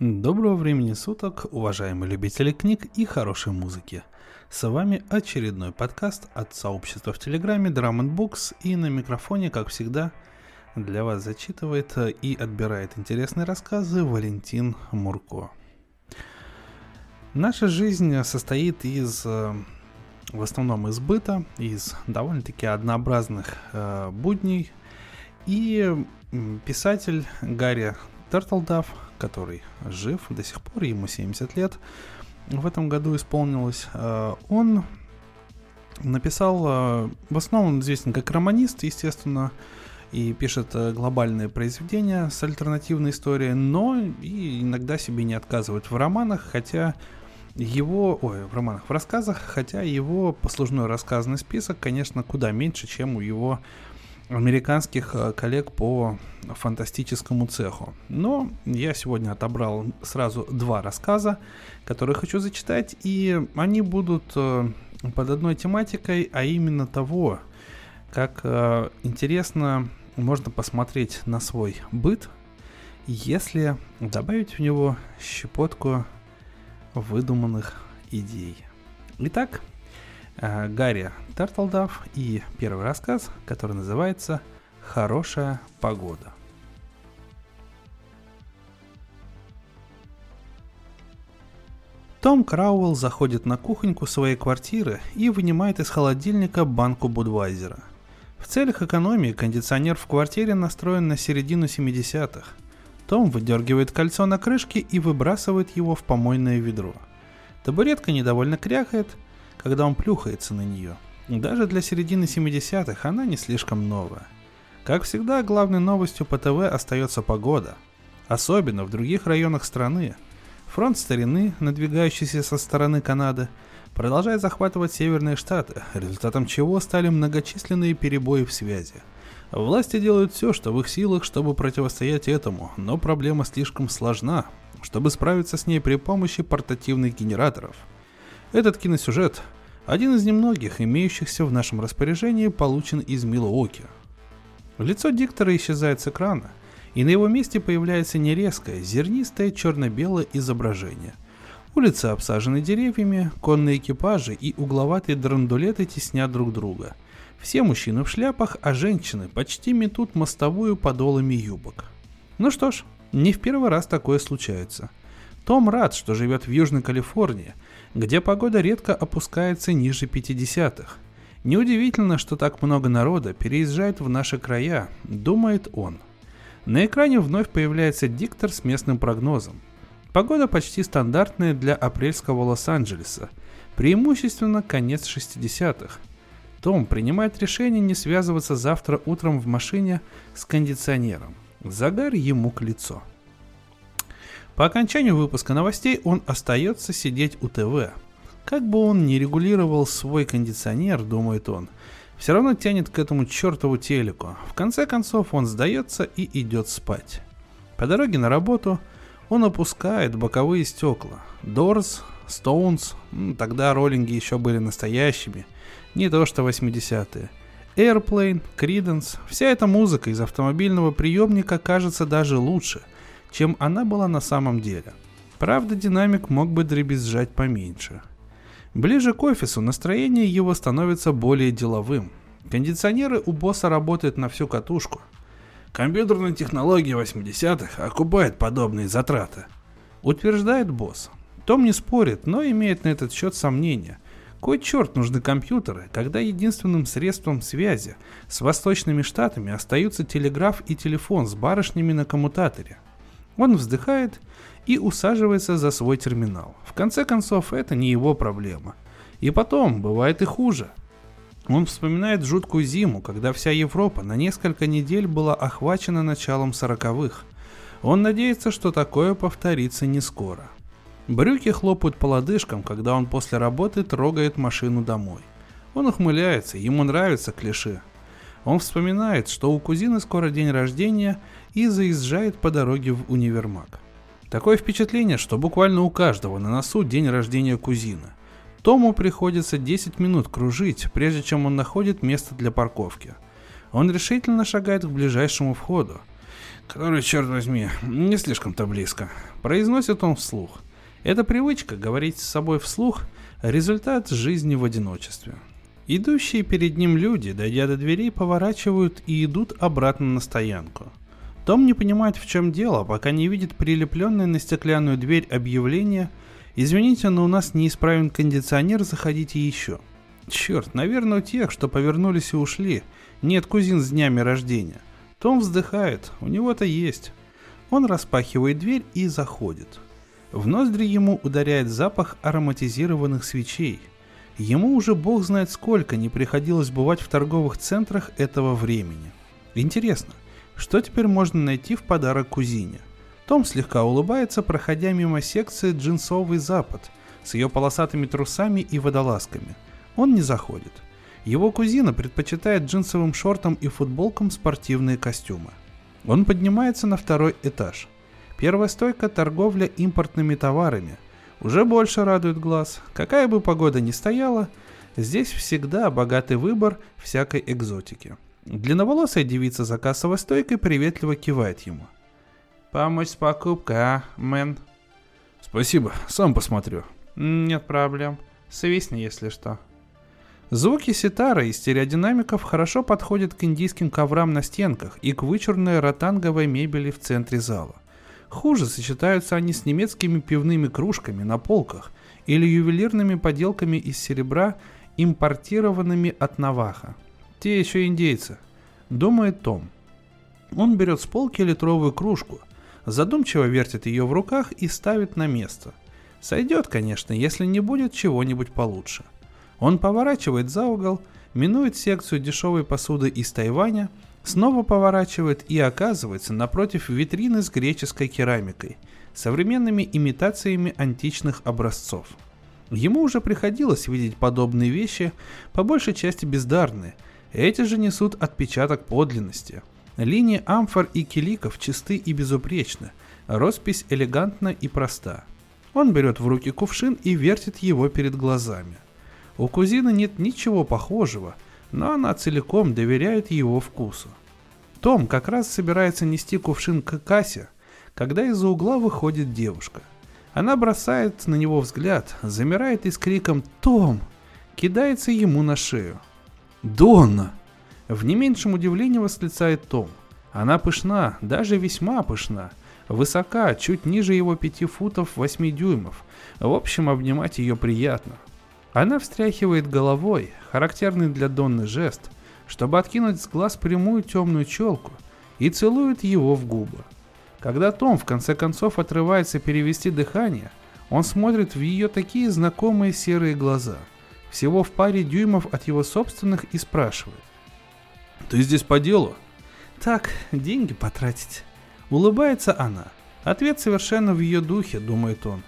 Доброго времени суток, уважаемые любители книг и хорошей музыки. С вами очередной подкаст от сообщества в Телеграме Drum Books и на микрофоне, как всегда, для вас зачитывает и отбирает интересные рассказы Валентин Мурко. Наша жизнь состоит из э, в основном из быта, из довольно-таки однообразных э, будней. И писатель Гарри Тертлдафф который жив до сих пор, ему 70 лет, в этом году исполнилось, э, он написал, э, в основном он известен как романист, естественно, и пишет э, глобальные произведения с альтернативной историей, но и иногда себе не отказывает в романах, хотя его, ой, в романах, в рассказах, хотя его послужной рассказный список, конечно, куда меньше, чем у его американских э, коллег по фантастическому цеху. Но я сегодня отобрал сразу два рассказа, которые хочу зачитать, и они будут э, под одной тематикой, а именно того, как э, интересно можно посмотреть на свой быт, если добавить в него щепотку выдуманных идей. Итак, Гарри Тартлдав и первый рассказ, который называется «Хорошая погода». Том Крауэлл заходит на кухоньку своей квартиры и вынимает из холодильника банку Будвайзера. В целях экономии кондиционер в квартире настроен на середину 70-х. Том выдергивает кольцо на крышке и выбрасывает его в помойное ведро. Табуретка недовольно крякает – когда он плюхается на нее. Даже для середины 70-х она не слишком новая. Как всегда, главной новостью по ТВ остается погода. Особенно в других районах страны. Фронт старины, надвигающийся со стороны Канады, продолжает захватывать северные штаты, результатом чего стали многочисленные перебои в связи. Власти делают все, что в их силах, чтобы противостоять этому, но проблема слишком сложна, чтобы справиться с ней при помощи портативных генераторов – этот киносюжет, один из немногих, имеющихся в нашем распоряжении, получен из Милуоки. Лицо диктора исчезает с экрана, и на его месте появляется нерезкое, зернистое черно-белое изображение. Улицы обсажены деревьями, конные экипажи и угловатые драндулеты теснят друг друга. Все мужчины в шляпах, а женщины почти метут мостовую подолами юбок. Ну что ж, не в первый раз такое случается. Том рад, что живет в Южной Калифорнии – где погода редко опускается ниже 50-х. Неудивительно, что так много народа переезжает в наши края, думает он. На экране вновь появляется диктор с местным прогнозом. Погода почти стандартная для апрельского Лос-Анджелеса, преимущественно конец 60-х. Том принимает решение не связываться завтра утром в машине с кондиционером. Загар ему к лицу. По окончанию выпуска новостей он остается сидеть у ТВ. Как бы он ни регулировал свой кондиционер, думает он, все равно тянет к этому чертову телеку. В конце концов он сдается и идет спать. По дороге на работу он опускает боковые стекла. Doors, Stones, тогда роллинги еще были настоящими, не то что 80-е. Airplane, Creedence, вся эта музыка из автомобильного приемника кажется даже лучше – чем она была на самом деле. Правда, динамик мог бы дребезжать поменьше. Ближе к офису настроение его становится более деловым. Кондиционеры у босса работают на всю катушку. Компьютерные технологии 80-х окупают подобные затраты. Утверждает босс. Том не спорит, но имеет на этот счет сомнения. Кой черт нужны компьютеры, когда единственным средством связи с восточными штатами остаются телеграф и телефон с барышнями на коммутаторе – он вздыхает и усаживается за свой терминал. В конце концов, это не его проблема. И потом, бывает и хуже. Он вспоминает жуткую зиму, когда вся Европа на несколько недель была охвачена началом сороковых. Он надеется, что такое повторится не скоро. Брюки хлопают по лодыжкам, когда он после работы трогает машину домой. Он ухмыляется, ему нравится клише. Он вспоминает, что у кузины скоро день рождения и заезжает по дороге в универмаг. Такое впечатление, что буквально у каждого на носу день рождения кузина. Тому приходится 10 минут кружить, прежде чем он находит место для парковки. Он решительно шагает к ближайшему входу. который, черт возьми, не слишком-то близко. Произносит он вслух. Эта привычка говорить с собой вслух – результат жизни в одиночестве. Идущие перед ним люди, дойдя до дверей, поворачивают и идут обратно на стоянку. Том не понимает, в чем дело, пока не видит прилепленное на стеклянную дверь объявление «Извините, но у нас неисправен кондиционер, заходите еще». Черт, наверное, у тех, что повернулись и ушли, нет кузин с днями рождения. Том вздыхает, у него-то есть. Он распахивает дверь и заходит. В ноздри ему ударяет запах ароматизированных свечей – Ему уже бог знает сколько не приходилось бывать в торговых центрах этого времени. Интересно, что теперь можно найти в подарок кузине? Том слегка улыбается, проходя мимо секции «Джинсовый Запад» с ее полосатыми трусами и водолазками. Он не заходит. Его кузина предпочитает джинсовым шортам и футболкам спортивные костюмы. Он поднимается на второй этаж. Первая стойка – торговля импортными товарами – уже больше радует глаз. Какая бы погода ни стояла, здесь всегда богатый выбор всякой экзотики. Длинноволосая девица за кассовой стойкой приветливо кивает ему. «Помочь с покупкой, а, мэн?» «Спасибо, сам посмотрю». «Нет проблем. Свистни, если что». Звуки ситара и стереодинамиков хорошо подходят к индийским коврам на стенках и к вычурной ротанговой мебели в центре зала – Хуже сочетаются они с немецкими пивными кружками на полках или ювелирными поделками из серебра, импортированными от Наваха. Те еще индейцы, думает Том. Он берет с полки литровую кружку, задумчиво вертит ее в руках и ставит на место. Сойдет, конечно, если не будет чего-нибудь получше. Он поворачивает за угол, минует секцию дешевой посуды из Тайваня – Снова поворачивает и оказывается напротив витрины с греческой керамикой, современными имитациями античных образцов. Ему уже приходилось видеть подобные вещи, по большей части бездарные. Эти же несут отпечаток подлинности. Линии амфор и киликов чисты и безупречны, роспись элегантна и проста. Он берет в руки кувшин и вертит его перед глазами. У кузины нет ничего похожего – но она целиком доверяет его вкусу. Том как раз собирается нести кувшин к кассе, когда из-за угла выходит девушка. Она бросает на него взгляд, замирает и с криком «Том!» кидается ему на шею. «Донна!» В не меньшем удивлении восклицает Том. Она пышна, даже весьма пышна. Высока, чуть ниже его пяти футов восьми дюймов. В общем, обнимать ее приятно. Она встряхивает головой, характерный для Донны жест, чтобы откинуть с глаз прямую темную челку, и целует его в губы. Когда Том в конце концов отрывается перевести дыхание, он смотрит в ее такие знакомые серые глаза, всего в паре дюймов от его собственных и спрашивает. «Ты здесь по делу?» «Так, деньги потратить». Улыбается она. Ответ совершенно в ее духе, думает он.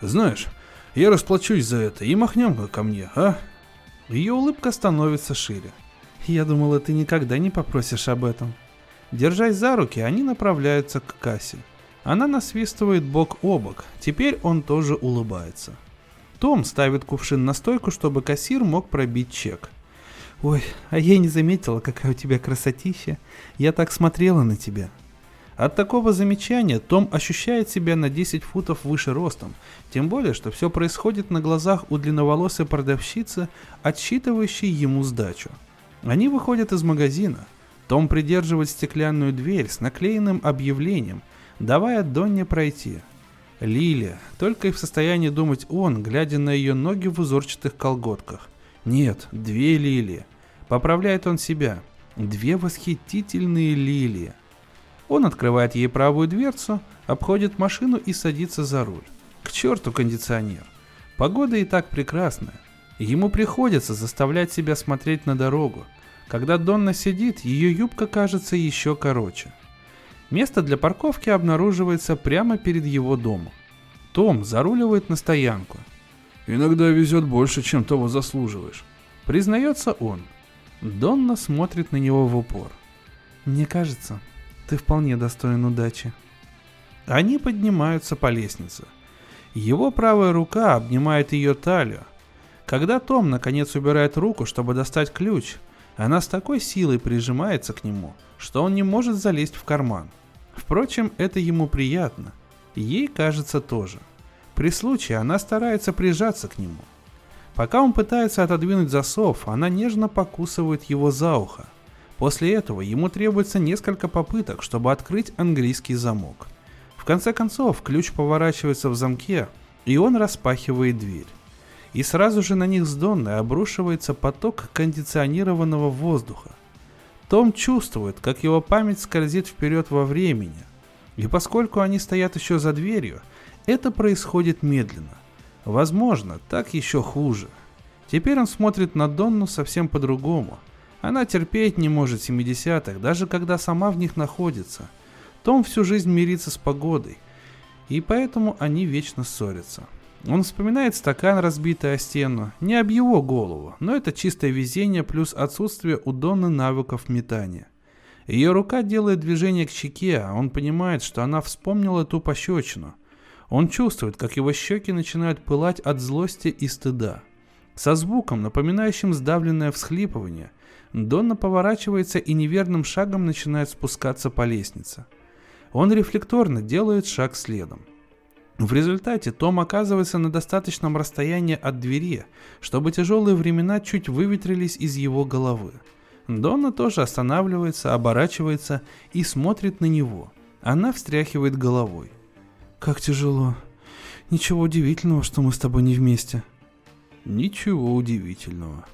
«Знаешь, я расплачусь за это и махнем ко мне, а?» Ее улыбка становится шире. «Я думала, ты никогда не попросишь об этом». Держась за руки, они направляются к кассе. Она насвистывает бок о бок, теперь он тоже улыбается. Том ставит кувшин на стойку, чтобы кассир мог пробить чек. «Ой, а я не заметила, какая у тебя красотища. Я так смотрела на тебя», от такого замечания Том ощущает себя на 10 футов выше ростом, тем более, что все происходит на глазах у длинноволосой продавщицы, отсчитывающей ему сдачу. Они выходят из магазина. Том придерживает стеклянную дверь с наклеенным объявлением, давая Донне пройти. Лилия, только и в состоянии думать он, глядя на ее ноги в узорчатых колготках. Нет, две лилии. Поправляет он себя. Две восхитительные лилии. Он открывает ей правую дверцу, обходит машину и садится за руль. К черту кондиционер. Погода и так прекрасная. Ему приходится заставлять себя смотреть на дорогу. Когда Донна сидит, ее юбка кажется еще короче. Место для парковки обнаруживается прямо перед его домом. Том заруливает на стоянку. «Иногда везет больше, чем того заслуживаешь», — признается он. Донна смотрит на него в упор. «Мне кажется, ты вполне достоин удачи. Они поднимаются по лестнице. Его правая рука обнимает ее талию. Когда Том наконец убирает руку, чтобы достать ключ, она с такой силой прижимается к нему, что он не может залезть в карман. Впрочем, это ему приятно. Ей кажется тоже. При случае она старается прижаться к нему. Пока он пытается отодвинуть засов, она нежно покусывает его за ухо. После этого ему требуется несколько попыток, чтобы открыть английский замок. В конце концов, ключ поворачивается в замке, и он распахивает дверь. И сразу же на них с Донной обрушивается поток кондиционированного воздуха. Том чувствует, как его память скользит вперед во времени. И поскольку они стоят еще за дверью, это происходит медленно. Возможно, так еще хуже. Теперь он смотрит на Донну совсем по-другому. Она терпеть не может 70-х, даже когда сама в них находится. Том всю жизнь мирится с погодой, и поэтому они вечно ссорятся. Он вспоминает стакан, разбитый о стену, не об его голову, но это чистое везение плюс отсутствие у Донны навыков метания. Ее рука делает движение к щеке, а он понимает, что она вспомнила ту пощечину. Он чувствует, как его щеки начинают пылать от злости и стыда. Со звуком, напоминающим сдавленное всхлипывание, Донна поворачивается и неверным шагом начинает спускаться по лестнице. Он рефлекторно делает шаг следом. В результате Том оказывается на достаточном расстоянии от двери, чтобы тяжелые времена чуть выветрились из его головы. Донна тоже останавливается, оборачивается и смотрит на него. Она встряхивает головой. Как тяжело. Ничего удивительного, что мы с тобой не вместе. Ничего удивительного.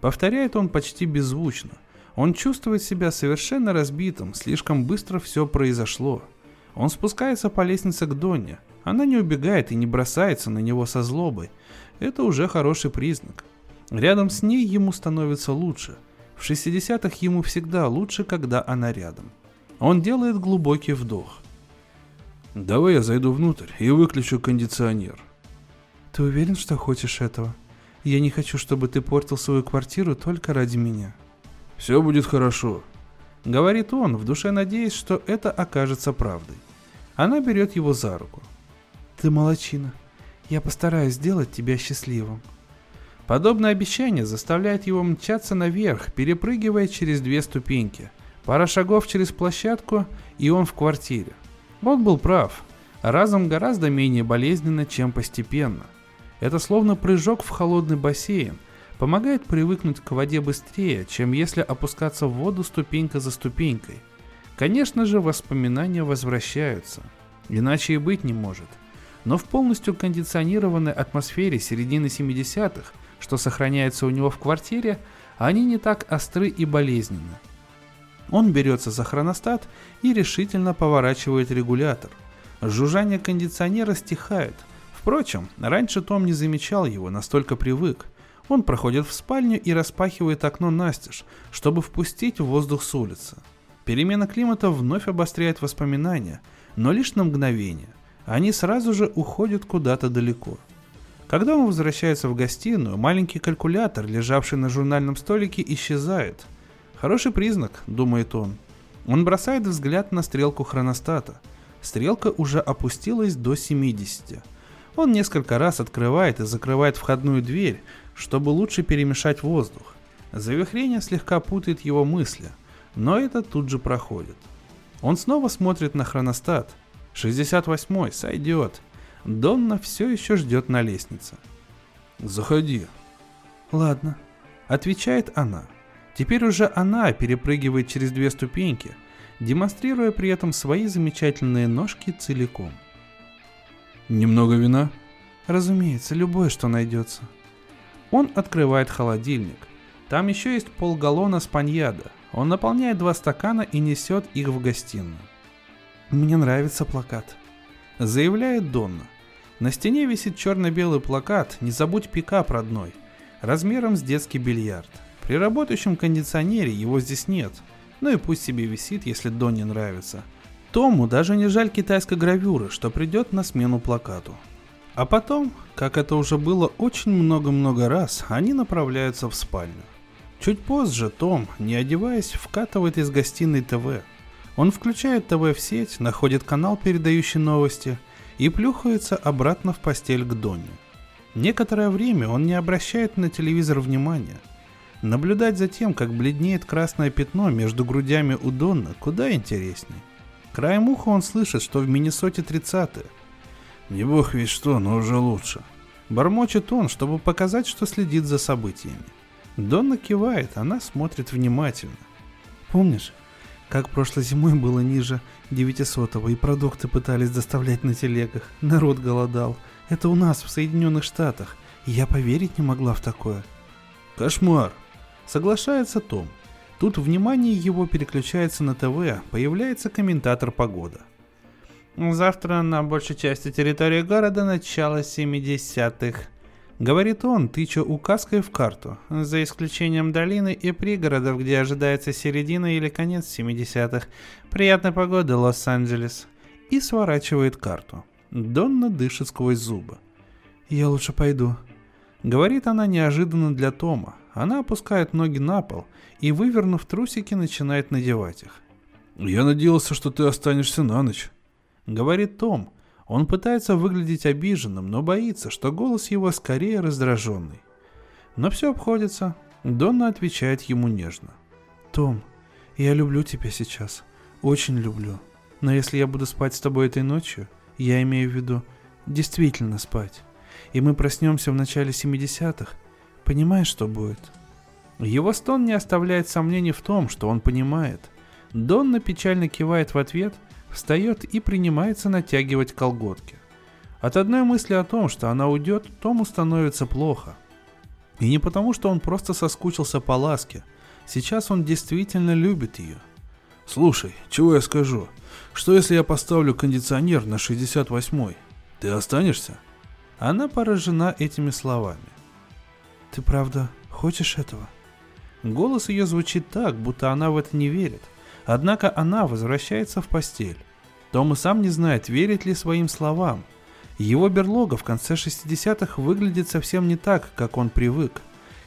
Повторяет он почти беззвучно. Он чувствует себя совершенно разбитым, слишком быстро все произошло. Он спускается по лестнице к Донне. Она не убегает и не бросается на него со злобой. Это уже хороший признак. Рядом с ней ему становится лучше. В 60-х ему всегда лучше, когда она рядом. Он делает глубокий вдох. Давай я зайду внутрь и выключу кондиционер. Ты уверен, что хочешь этого? Я не хочу, чтобы ты портил свою квартиру только ради меня. Все будет хорошо. Говорит он, в душе надеясь, что это окажется правдой. Она берет его за руку. Ты молочина. Я постараюсь сделать тебя счастливым. Подобное обещание заставляет его мчаться наверх, перепрыгивая через две ступеньки. Пара шагов через площадку, и он в квартире. Он был прав. Разом гораздо менее болезненно, чем постепенно. Это словно прыжок в холодный бассейн, помогает привыкнуть к воде быстрее, чем если опускаться в воду ступенька за ступенькой. Конечно же, воспоминания возвращаются. Иначе и быть не может. Но в полностью кондиционированной атмосфере середины 70-х, что сохраняется у него в квартире, они не так остры и болезненны. Он берется за хроностат и решительно поворачивает регулятор. Жужжание кондиционера стихает. Впрочем, раньше Том не замечал его, настолько привык. Он проходит в спальню и распахивает окно настежь, чтобы впустить воздух с улицы. Перемена климата вновь обостряет воспоминания, но лишь на мгновение. Они сразу же уходят куда-то далеко. Когда он возвращается в гостиную, маленький калькулятор, лежавший на журнальном столике, исчезает – Хороший признак, думает он. Он бросает взгляд на стрелку хроностата. Стрелка уже опустилась до 70. Он несколько раз открывает и закрывает входную дверь, чтобы лучше перемешать воздух. Завихрение слегка путает его мысли, но это тут же проходит. Он снова смотрит на хроностат. 68-й, сойдет. Донна все еще ждет на лестнице. «Заходи». «Ладно», — отвечает она. Теперь уже она перепрыгивает через две ступеньки, демонстрируя при этом свои замечательные ножки целиком. Немного вина? Разумеется, любое, что найдется. Он открывает холодильник. Там еще есть полгаллона спаньяда. Он наполняет два стакана и несет их в гостиную. «Мне нравится плакат», — заявляет Донна. На стене висит черно-белый плакат «Не забудь пикап, родной», размером с детский бильярд. При работающем кондиционере его здесь нет. Ну и пусть себе висит, если Донни нравится. Тому даже не жаль китайской гравюры, что придет на смену плакату. А потом, как это уже было очень много-много раз, они направляются в спальню. Чуть позже Том, не одеваясь, вкатывает из гостиной ТВ. Он включает ТВ в сеть, находит канал, передающий новости, и плюхается обратно в постель к Донни. Некоторое время он не обращает на телевизор внимания – Наблюдать за тем, как бледнеет красное пятно между грудями у Донна, куда интереснее. Краем уха он слышит, что в Миннесоте 30-е. Не бог ведь что, но уже лучше. Бормочет он, чтобы показать, что следит за событиями. Донна кивает, она смотрит внимательно. Помнишь, как прошлой зимой было ниже 900 и продукты пытались доставлять на телегах, народ голодал. Это у нас, в Соединенных Штатах. Я поверить не могла в такое. Кошмар. Соглашается Том. Тут внимание его переключается на ТВ, появляется комментатор погода. Завтра на большей части территории города начало 70-х. Говорит он, тыча указкой в карту, за исключением долины и пригородов, где ожидается середина или конец 70-х. Приятной погоды, Лос-Анджелес. И сворачивает карту. Донна дышит сквозь зубы. «Я лучше пойду», — говорит она неожиданно для Тома. Она опускает ноги на пол и, вывернув трусики, начинает надевать их. «Я надеялся, что ты останешься на ночь», говорит Том. Он пытается выглядеть обиженным, но боится, что голос его скорее раздраженный. Но все обходится. Донна отвечает ему нежно. «Том, я люблю тебя сейчас. Очень люблю. Но если я буду спать с тобой этой ночью, я имею в виду действительно спать, и мы проснемся в начале 70-х, понимаешь, что будет?» Его стон не оставляет сомнений в том, что он понимает. Донна печально кивает в ответ – встает и принимается натягивать колготки. От одной мысли о том, что она уйдет, Тому становится плохо. И не потому, что он просто соскучился по ласке. Сейчас он действительно любит ее. «Слушай, чего я скажу? Что если я поставлю кондиционер на 68-й? Ты останешься?» Она поражена этими словами. «Ты правда хочешь этого?» Голос ее звучит так, будто она в это не верит – Однако она возвращается в постель. Том и сам не знает, верит ли своим словам. Его берлога в конце 60-х выглядит совсем не так, как он привык.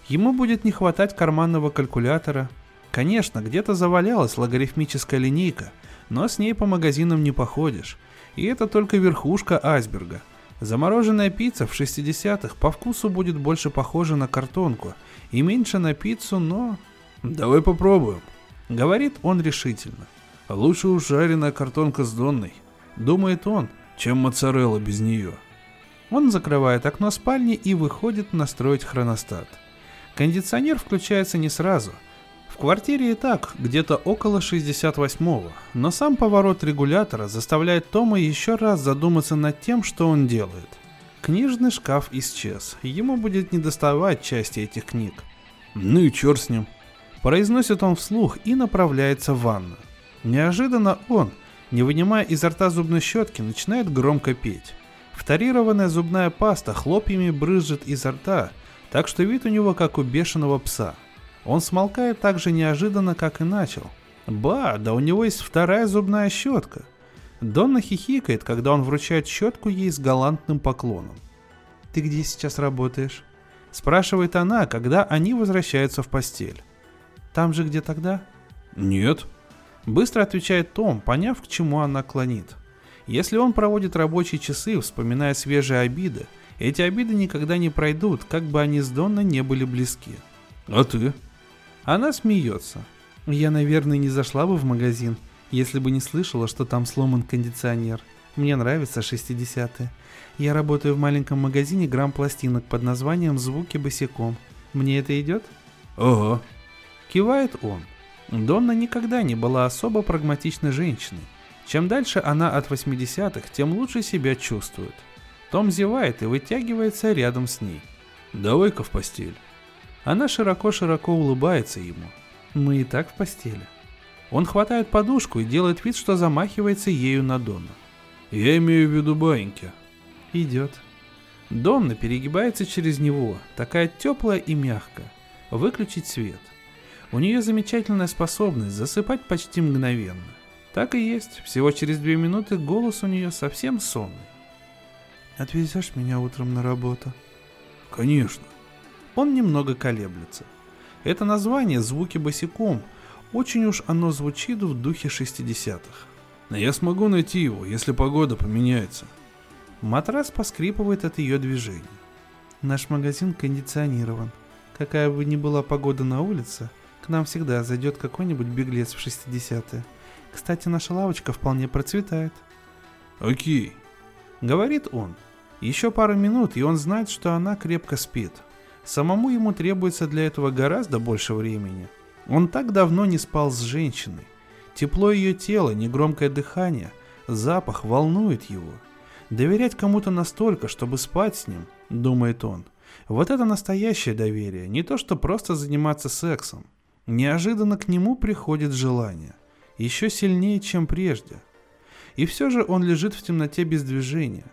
Ему будет не хватать карманного калькулятора. Конечно, где-то завалялась логарифмическая линейка, но с ней по магазинам не походишь. И это только верхушка айсберга. Замороженная пицца в 60-х по вкусу будет больше похожа на картонку и меньше на пиццу, но... Давай попробуем. Говорит он решительно. Лучше уж жареная картонка с Донной, думает он, чем моцарелла без нее. Он закрывает окно спальни и выходит настроить хроностат. Кондиционер включается не сразу. В квартире и так где-то около 68-го, но сам поворот регулятора заставляет Тома еще раз задуматься над тем, что он делает. Книжный шкаф исчез, ему будет недоставать части этих книг. Ну и черт с ним, Произносит он вслух и направляется в ванну. Неожиданно он, не вынимая изо рта зубной щетки, начинает громко петь. Вторированная зубная паста хлопьями брызжет изо рта, так что вид у него как у бешеного пса. Он смолкает так же неожиданно, как и начал. Ба, да у него есть вторая зубная щетка. Донна хихикает, когда он вручает щетку ей с галантным поклоном. «Ты где сейчас работаешь?» Спрашивает она, когда они возвращаются в постель. Там же, где тогда? Нет. Быстро отвечает Том, поняв, к чему она клонит. Если он проводит рабочие часы, вспоминая свежие обиды, эти обиды никогда не пройдут, как бы они с Донной не были близки. А ты? Она смеется. Я, наверное, не зашла бы в магазин, если бы не слышала, что там сломан кондиционер. Мне нравятся 60-е. Я работаю в маленьком магазине грамм пластинок под названием «Звуки босиком». Мне это идет? Ага. Кивает он. Донна никогда не была особо прагматичной женщиной. Чем дальше она от 80-х, тем лучше себя чувствует. Том зевает и вытягивается рядом с ней. «Давай-ка в постель». Она широко-широко улыбается ему. «Мы и так в постели». Он хватает подушку и делает вид, что замахивается ею на Донну. «Я имею в виду баиньки». «Идет». Донна перегибается через него, такая теплая и мягкая. Выключить свет. У нее замечательная способность засыпать почти мгновенно. Так и есть, всего через две минуты голос у нее совсем сонный. «Отвезешь меня утром на работу?» «Конечно». Он немного колеблется. Это название «Звуки босиком» очень уж оно звучит в духе 60-х. Но я смогу найти его, если погода поменяется. Матрас поскрипывает от ее движения. Наш магазин кондиционирован. Какая бы ни была погода на улице, к нам всегда зайдет какой-нибудь беглец в 60-е. Кстати, наша лавочка вполне процветает. Окей. Говорит он. Еще пару минут, и он знает, что она крепко спит. Самому ему требуется для этого гораздо больше времени. Он так давно не спал с женщиной. Тепло ее тела, негромкое дыхание, запах волнует его. Доверять кому-то настолько, чтобы спать с ним, думает он. Вот это настоящее доверие, не то что просто заниматься сексом. Неожиданно к нему приходит желание. Еще сильнее, чем прежде. И все же он лежит в темноте без движения.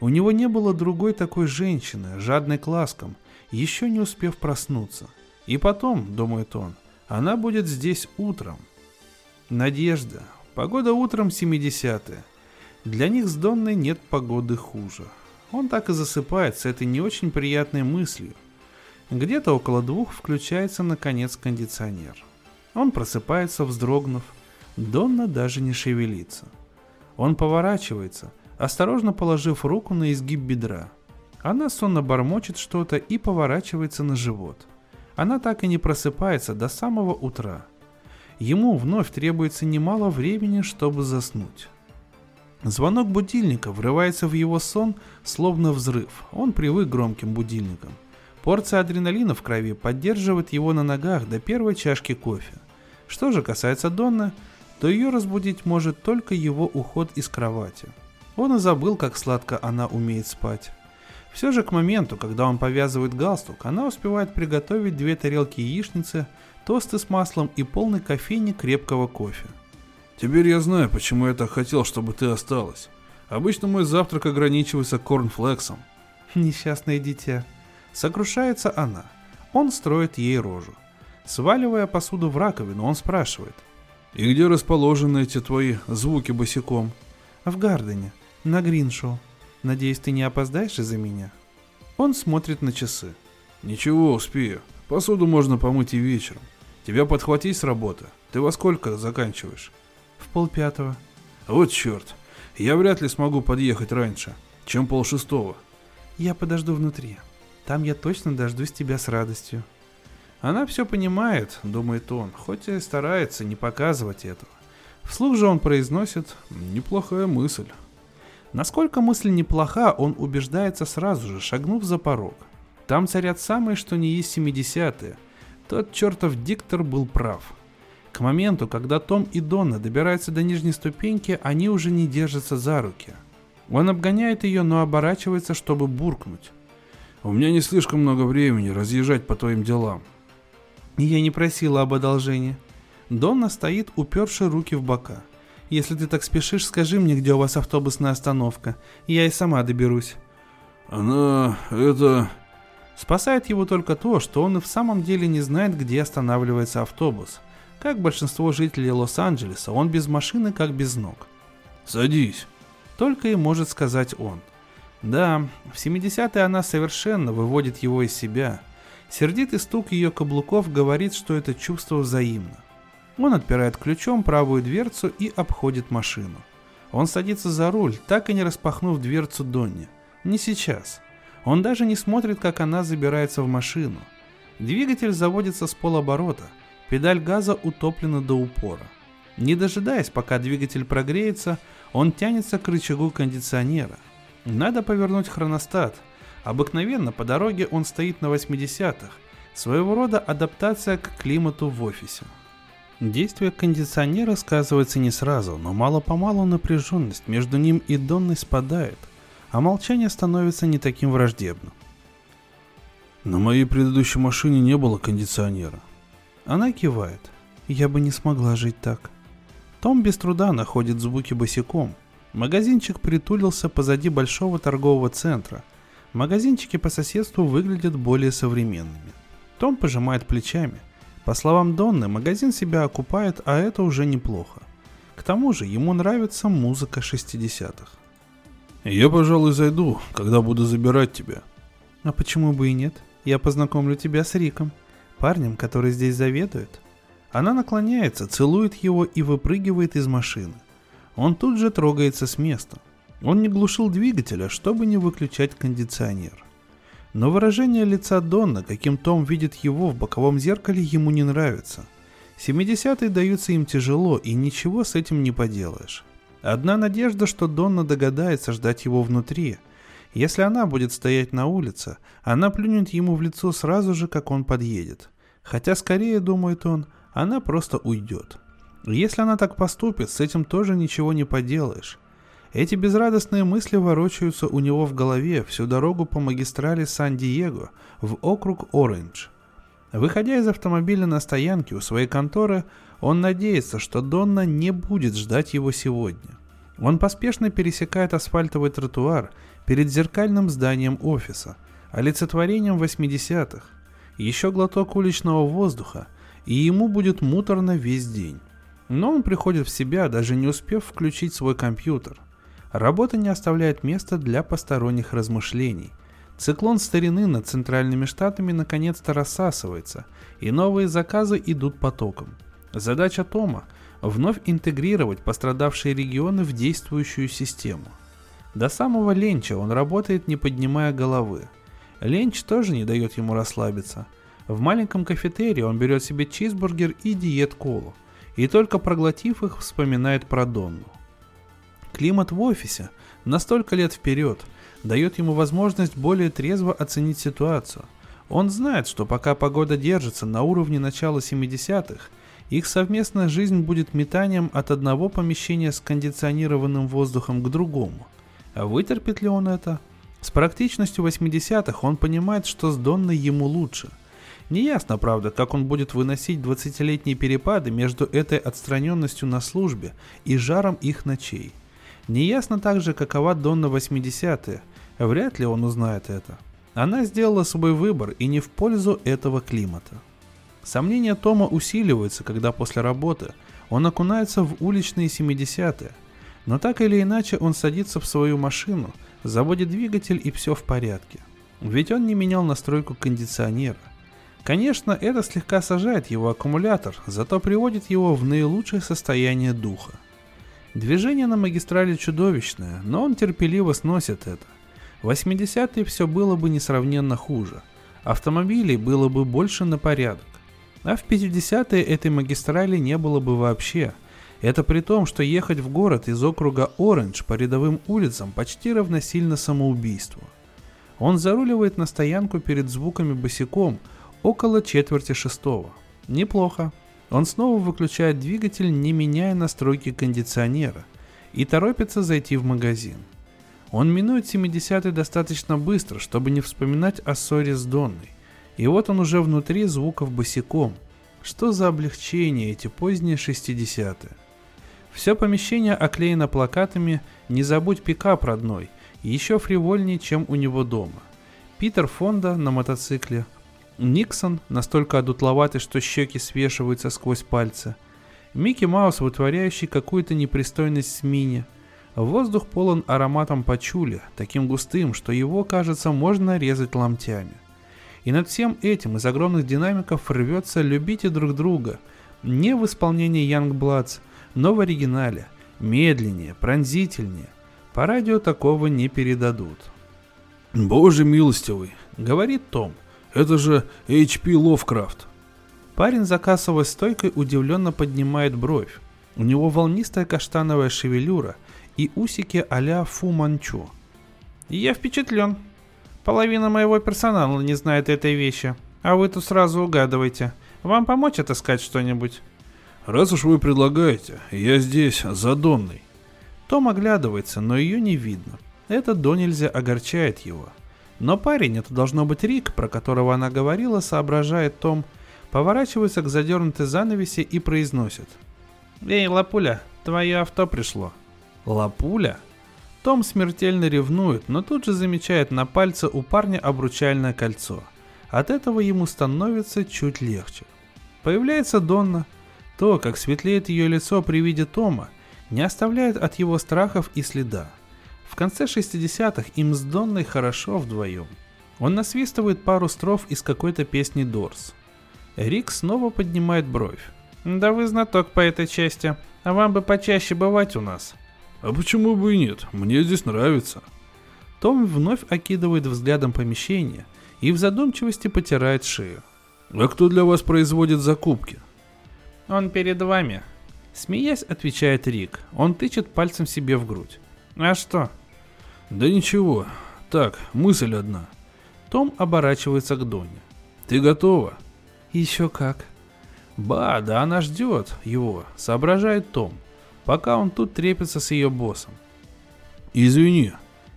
У него не было другой такой женщины, жадной к ласкам, еще не успев проснуться. И потом, думает он, она будет здесь утром. Надежда. Погода утром 70-е. Для них с Донной нет погоды хуже. Он так и засыпает с этой не очень приятной мыслью. Где-то около двух включается наконец кондиционер. Он просыпается, вздрогнув. Донна даже не шевелится. Он поворачивается, осторожно положив руку на изгиб бедра. Она сонно бормочет что-то и поворачивается на живот. Она так и не просыпается до самого утра. Ему вновь требуется немало времени, чтобы заснуть. Звонок будильника врывается в его сон, словно взрыв. Он привык к громким будильникам. Порция адреналина в крови поддерживает его на ногах до первой чашки кофе. Что же касается Донны, то ее разбудить может только его уход из кровати. Он и забыл, как сладко она умеет спать. Все же к моменту, когда он повязывает галстук, она успевает приготовить две тарелки яичницы, тосты с маслом и полный кофейник крепкого кофе. Теперь я знаю, почему я так хотел, чтобы ты осталась. Обычно мой завтрак ограничивается корнфлексом. Несчастное дитя. Сокрушается она. Он строит ей рожу. Сваливая посуду в раковину, он спрашивает. И где расположены эти твои звуки босиком? В Гардене, на Гриншоу. Надеюсь, ты не опоздаешь из-за меня? Он смотрит на часы. Ничего, успею. Посуду можно помыть и вечером. Тебя подхватить с работы. Ты во сколько заканчиваешь? В полпятого. Вот черт. Я вряд ли смогу подъехать раньше, чем полшестого. Я подожду внутри. Там я точно дождусь тебя с радостью. Она все понимает, думает он, хоть и старается не показывать этого. Вслух же он произносит «неплохая мысль». Насколько мысль неплоха, он убеждается сразу же, шагнув за порог. Там царят самые что ни есть 70-е. Тот чертов диктор был прав – к моменту, когда Том и Донна добираются до нижней ступеньки, они уже не держатся за руки. Он обгоняет ее, но оборачивается, чтобы буркнуть. «У меня не слишком много времени разъезжать по твоим делам». Я не просила об одолжении. Донна стоит, уперши руки в бока. «Если ты так спешишь, скажи мне, где у вас автобусная остановка. Я и сама доберусь». «Она... это...» Спасает его только то, что он и в самом деле не знает, где останавливается автобус – как большинство жителей Лос-Анджелеса, он без машины, как без ног. «Садись», — только и может сказать он. Да, в 70-е она совершенно выводит его из себя. Сердитый стук ее каблуков говорит, что это чувство взаимно. Он отпирает ключом правую дверцу и обходит машину. Он садится за руль, так и не распахнув дверцу Донни. Не сейчас. Он даже не смотрит, как она забирается в машину. Двигатель заводится с полоборота – Педаль газа утоплена до упора. Не дожидаясь, пока двигатель прогреется, он тянется к рычагу кондиционера. Надо повернуть хроностат. Обыкновенно по дороге он стоит на 80-х. Своего рода адаптация к климату в офисе. Действие кондиционера сказывается не сразу, но мало-помалу напряженность между ним и Донной спадает, а молчание становится не таким враждебным. На моей предыдущей машине не было кондиционера. Она кивает. Я бы не смогла жить так. Том без труда находит звуки босиком. Магазинчик притулился позади большого торгового центра. Магазинчики по соседству выглядят более современными. Том пожимает плечами. По словам Донны, магазин себя окупает, а это уже неплохо. К тому же ему нравится музыка 60-х. Я, пожалуй, зайду, когда буду забирать тебя. А почему бы и нет? Я познакомлю тебя с Риком парнем, который здесь заведует. Она наклоняется, целует его и выпрыгивает из машины. Он тут же трогается с места. Он не глушил двигателя, чтобы не выключать кондиционер. Но выражение лица Донна, каким Том видит его в боковом зеркале, ему не нравится. 70-е даются им тяжело, и ничего с этим не поделаешь. Одна надежда, что Донна догадается ждать его внутри. Если она будет стоять на улице, она плюнет ему в лицо сразу же, как он подъедет. Хотя скорее, думает он, она просто уйдет. Если она так поступит, с этим тоже ничего не поделаешь. Эти безрадостные мысли ворочаются у него в голове всю дорогу по магистрали Сан-Диего в округ Ориндж. Выходя из автомобиля на стоянке у своей конторы, он надеется, что Донна не будет ждать его сегодня. Он поспешно пересекает асфальтовый тротуар перед зеркальным зданием офиса, олицетворением 80-х. Еще глоток уличного воздуха, и ему будет муторно весь день. Но он приходит в себя, даже не успев включить свой компьютер – Работа не оставляет места для посторонних размышлений. Циклон старины над центральными штатами наконец-то рассасывается, и новые заказы идут потоком. Задача Тома – вновь интегрировать пострадавшие регионы в действующую систему. До самого ленча он работает, не поднимая головы. Ленч тоже не дает ему расслабиться. В маленьком кафетерии он берет себе чизбургер и диет-колу, и только проглотив их, вспоминает про Донну. Климат в офисе на столько лет вперед дает ему возможность более трезво оценить ситуацию. Он знает, что пока погода держится на уровне начала 70-х, их совместная жизнь будет метанием от одного помещения с кондиционированным воздухом к другому. А вытерпит ли он это? С практичностью 80-х он понимает, что с Донной ему лучше. Неясно, правда, как он будет выносить 20-летние перепады между этой отстраненностью на службе и жаром их ночей. Неясно также, какова Донна 80-е. Вряд ли он узнает это. Она сделала свой выбор и не в пользу этого климата. Сомнения Тома усиливаются, когда после работы он окунается в уличные 70-е. Но так или иначе он садится в свою машину, заводит двигатель и все в порядке. Ведь он не менял настройку кондиционера. Конечно, это слегка сажает его аккумулятор, зато приводит его в наилучшее состояние духа. Движение на магистрали чудовищное, но он терпеливо сносит это. В 80-е все было бы несравненно хуже. Автомобилей было бы больше на порядок. А в 50-е этой магистрали не было бы вообще. Это при том, что ехать в город из округа Оранж по рядовым улицам почти равносильно самоубийству. Он заруливает на стоянку перед звуками босиком около четверти шестого. Неплохо. Он снова выключает двигатель, не меняя настройки кондиционера, и торопится зайти в магазин. Он минует 70-й достаточно быстро, чтобы не вспоминать о ссоре с Донной. И вот он уже внутри звуков босиком. Что за облегчение эти поздние 60-е? Все помещение оклеено плакатами «Не забудь пикап, родной», еще фривольнее, чем у него дома. Питер Фонда на мотоцикле, Никсон настолько одутловатый, что щеки свешиваются сквозь пальцы. Микки Маус, вытворяющий какую-то непристойность с мини. Воздух полон ароматом пачули, таким густым, что его, кажется, можно резать ломтями. И над всем этим из огромных динамиков рвется «Любите друг друга», не в исполнении Young Bloods, но в оригинале, медленнее, пронзительнее. По радио такого не передадут. «Боже милостивый», — говорит Том, — это же H.P. Ловкрафт. Парень за кассовой стойкой удивленно поднимает бровь. У него волнистая каштановая шевелюра и усики а-ля Фу Манчу. Я впечатлен. Половина моего персонала не знает этой вещи, а вы тут сразу угадываете. Вам помочь отыскать что-нибудь? Раз уж вы предлагаете, я здесь за Донной. Том оглядывается, но ее не видно. Это до нельзя огорчает его. Но парень, это должно быть Рик, про которого она говорила, соображает Том, поворачивается к задернутой занавеси и произносит. «Эй, Лапуля, твое авто пришло». «Лапуля?» Том смертельно ревнует, но тут же замечает на пальце у парня обручальное кольцо. От этого ему становится чуть легче. Появляется Донна. То, как светлеет ее лицо при виде Тома, не оставляет от его страхов и следа. В конце 60-х им с Донной хорошо вдвоем. Он насвистывает пару строф из какой-то песни Дорс. Рик снова поднимает бровь. «Да вы знаток по этой части, а вам бы почаще бывать у нас». «А почему бы и нет? Мне здесь нравится». Том вновь окидывает взглядом помещение и в задумчивости потирает шею. «А кто для вас производит закупки?» Он перед вами. Смеясь, отвечает Рик. Он тычет пальцем себе в грудь. А что? Да ничего. Так, мысль одна. Том оборачивается к Донне. Ты готова? Еще как. Ба, да она ждет его, соображает Том, пока он тут трепится с ее боссом. Извини,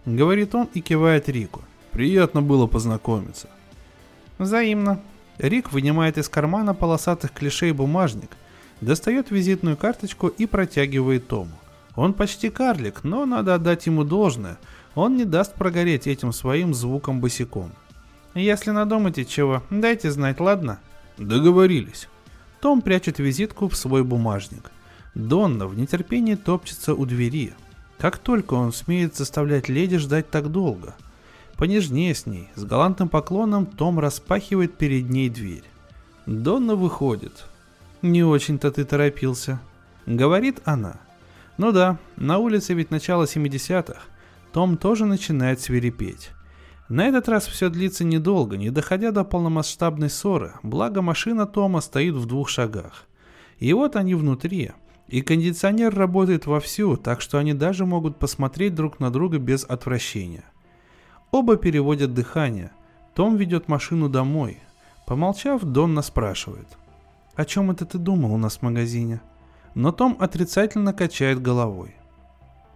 говорит он и кивает Рику. Приятно было познакомиться. Взаимно. Рик вынимает из кармана полосатых клишей бумажник, достает визитную карточку и протягивает Тому. Он почти карлик, но надо отдать ему должное. Он не даст прогореть этим своим звуком босиком. Если надумаете чего, дайте знать, ладно? Договорились. Том прячет визитку в свой бумажник. Донна в нетерпении топчется у двери. Как только он смеет заставлять леди ждать так долго. Понежнее с ней, с галантным поклоном Том распахивает перед ней дверь. Донна выходит. «Не очень-то ты торопился», — говорит она. Ну да, на улице ведь начало 70-х. Том тоже начинает свирепеть. На этот раз все длится недолго, не доходя до полномасштабной ссоры, благо машина Тома стоит в двух шагах. И вот они внутри, и кондиционер работает вовсю, так что они даже могут посмотреть друг на друга без отвращения. Оба переводят дыхание. Том ведет машину домой. Помолчав, Донна спрашивает. «О чем это ты думал у нас в магазине?» Но Том отрицательно качает головой.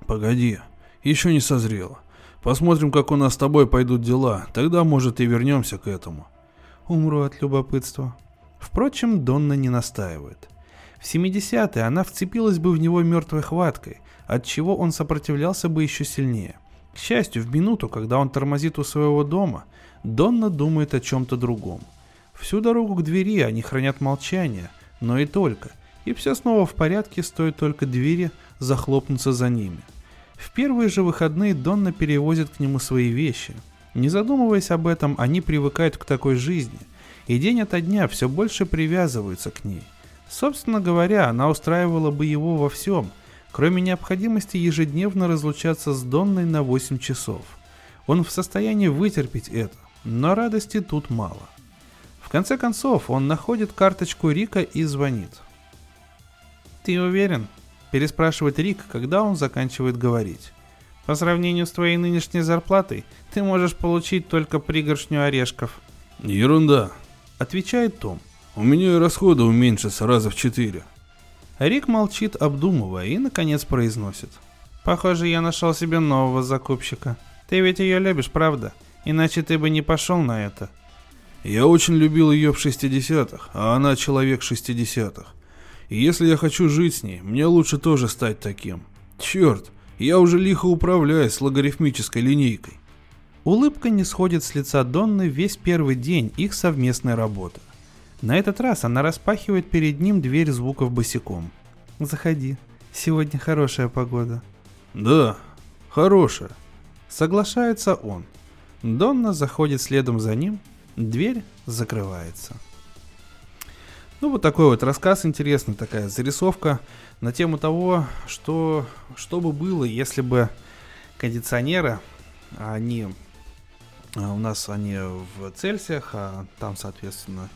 «Погоди, еще не созрело. Посмотрим, как у нас с тобой пойдут дела, тогда, может, и вернемся к этому». Умру от любопытства. Впрочем, Донна не настаивает. В 70-е она вцепилась бы в него мертвой хваткой, от чего он сопротивлялся бы еще сильнее. К счастью, в минуту, когда он тормозит у своего дома, Донна думает о чем-то другом. Всю дорогу к двери они хранят молчание, но и только. И все снова в порядке, стоит только двери захлопнуться за ними – в первые же выходные Донна перевозит к нему свои вещи. Не задумываясь об этом, они привыкают к такой жизни, и день ото дня все больше привязываются к ней. Собственно говоря, она устраивала бы его во всем, кроме необходимости ежедневно разлучаться с Донной на 8 часов. Он в состоянии вытерпеть это, но радости тут мало. В конце концов, он находит карточку Рика и звонит. «Ты уверен?» Переспрашивает Рик, когда он заканчивает говорить. По сравнению с твоей нынешней зарплатой, ты можешь получить только пригоршню орешков. Ерунда, отвечает Том. У меня и расходы уменьшатся раза в четыре. Рик молчит, обдумывая, и наконец произносит. Похоже, я нашел себе нового закупщика. Ты ведь ее любишь, правда? Иначе ты бы не пошел на это. Я очень любил ее в 60-х, а она человек 60-х. И если я хочу жить с ней, мне лучше тоже стать таким. Черт, я уже лихо управляюсь с логарифмической линейкой. Улыбка не сходит с лица Донны весь первый день их совместной работы. На этот раз она распахивает перед ним дверь звуков босиком. «Заходи, сегодня хорошая погода». «Да, хорошая», — соглашается он. Донна заходит следом за ним, дверь закрывается. Ну, вот такой вот рассказ интересный, такая зарисовка на тему того, что, что бы было, если бы кондиционеры, они а, у нас они в Цельсиях, а там, соответственно,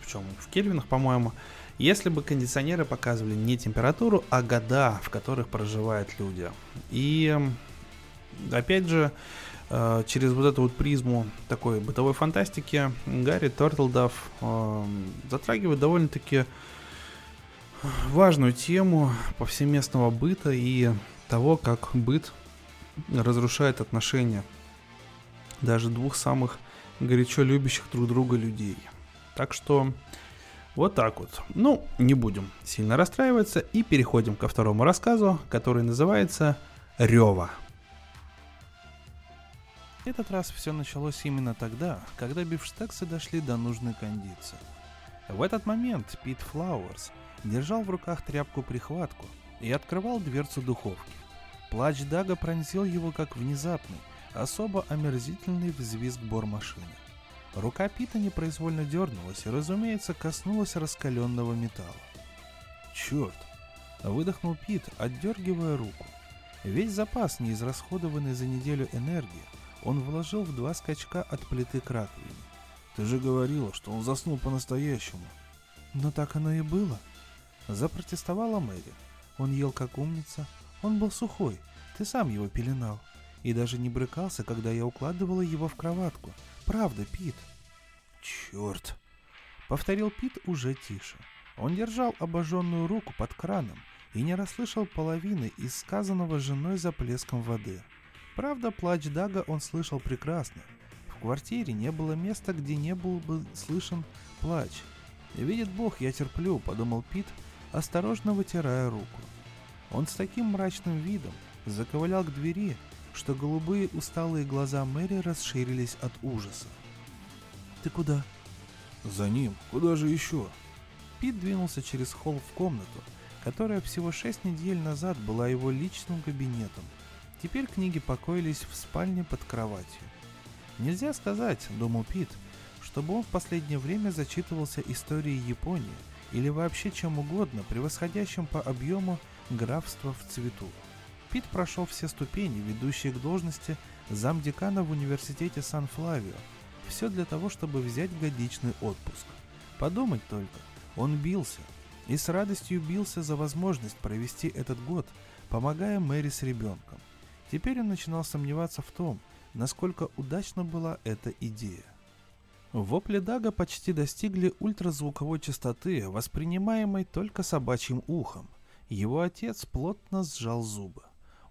в чем в Кельвинах, по-моему, если бы кондиционеры показывали не температуру, а года, в которых проживают люди. И опять же, через вот эту вот призму такой бытовой фантастики Гарри Тортлдав э, затрагивает довольно-таки важную тему повсеместного быта и того, как быт разрушает отношения даже двух самых горячо любящих друг друга людей. Так что вот так вот. Ну, не будем сильно расстраиваться и переходим ко второму рассказу, который называется «Рева». Этот раз все началось именно тогда, когда бифштексы дошли до нужной кондиции. В этот момент Пит Флауэрс держал в руках тряпку-прихватку и открывал дверцу духовки. Плач Дага пронзил его как внезапный, особо омерзительный взвизг бормашины. Рука Пита непроизвольно дернулась и, разумеется, коснулась раскаленного металла. «Черт!» — выдохнул Пит, отдергивая руку. Весь запас, неизрасходованный за неделю энергии, он вложил в два скачка от плиты к раковине. Ты же говорила, что он заснул по-настоящему. Но так оно и было. Запротестовала Мэри. Он ел как умница. Он был сухой. Ты сам его пеленал. И даже не брыкался, когда я укладывала его в кроватку. Правда, Пит. Черт. Повторил Пит уже тише. Он держал обожженную руку под краном и не расслышал половины из сказанного женой за плеском воды. Правда, плач Дага он слышал прекрасно. В квартире не было места, где не был бы слышен плач. «Видит Бог, я терплю», — подумал Пит, осторожно вытирая руку. Он с таким мрачным видом заковылял к двери, что голубые усталые глаза Мэри расширились от ужаса. «Ты куда?» «За ним. Куда же еще?» Пит двинулся через холл в комнату, которая всего шесть недель назад была его личным кабинетом. Теперь книги покоились в спальне под кроватью. Нельзя сказать, думал Пит, чтобы он в последнее время зачитывался историей Японии или вообще чем угодно, превосходящим по объему графства в цвету. Пит прошел все ступени, ведущие к должности замдекана в университете Сан-Флавио. Все для того, чтобы взять годичный отпуск. Подумать только, он бился. И с радостью бился за возможность провести этот год, помогая Мэри с ребенком. Теперь он начинал сомневаться в том, насколько удачна была эта идея. Вопли Дага почти достигли ультразвуковой частоты, воспринимаемой только собачьим ухом. Его отец плотно сжал зубы.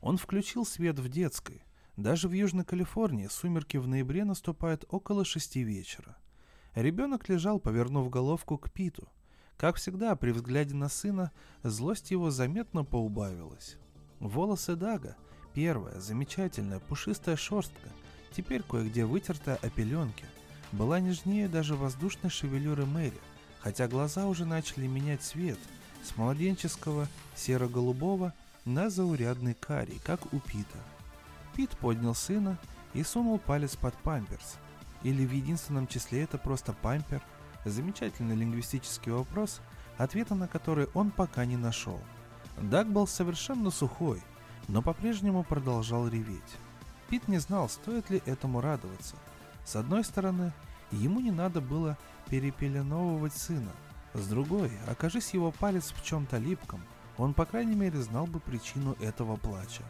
Он включил свет в детской. Даже в Южной Калифорнии сумерки в ноябре наступают около шести вечера. Ребенок лежал, повернув головку к Питу. Как всегда, при взгляде на сына, злость его заметно поубавилась. Волосы Дага, первая, замечательная, пушистая шерстка, теперь кое-где вытертая о пеленке, была нежнее даже воздушной шевелюры Мэри, хотя глаза уже начали менять цвет с младенческого серо-голубого на заурядный карий, как у Пита. Пит поднял сына и сунул палец под памперс. Или в единственном числе это просто пампер? Замечательный лингвистический вопрос, ответа на который он пока не нашел. Даг был совершенно сухой, но по-прежнему продолжал реветь. Пит не знал, стоит ли этому радоваться. С одной стороны, ему не надо было перепеленовывать сына. С другой, окажись его палец в чем-то липком, он, по крайней мере, знал бы причину этого плача.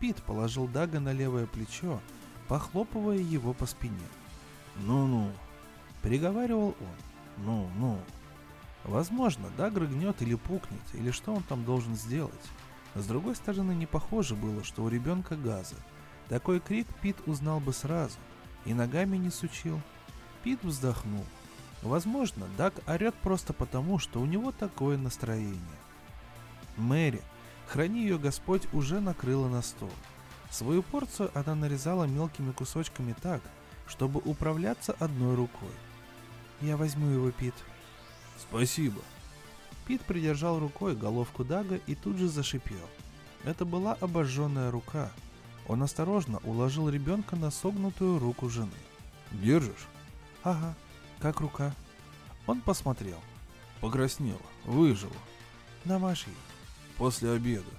Пит положил Дага на левое плечо, похлопывая его по спине. «Ну-ну», — приговаривал он, «ну-ну». Возможно, Даг рыгнет или пукнет, или что он там должен сделать. С другой стороны, не похоже было, что у ребенка газы. Такой крик Пит узнал бы сразу, и ногами не сучил. Пит вздохнул. Возможно, Даг орет просто потому, что у него такое настроение. Мэри, храни ее Господь, уже накрыла на стол. Свою порцию она нарезала мелкими кусочками так, чтобы управляться одной рукой. «Я возьму его, Пит». «Спасибо». Пит придержал рукой головку Дага и тут же зашипел. Это была обожженная рука. Он осторожно уложил ребенка на согнутую руку жены. «Держишь?» «Ага. Как рука?» Он посмотрел. Покраснела. Выжила. «Намажь После обеда.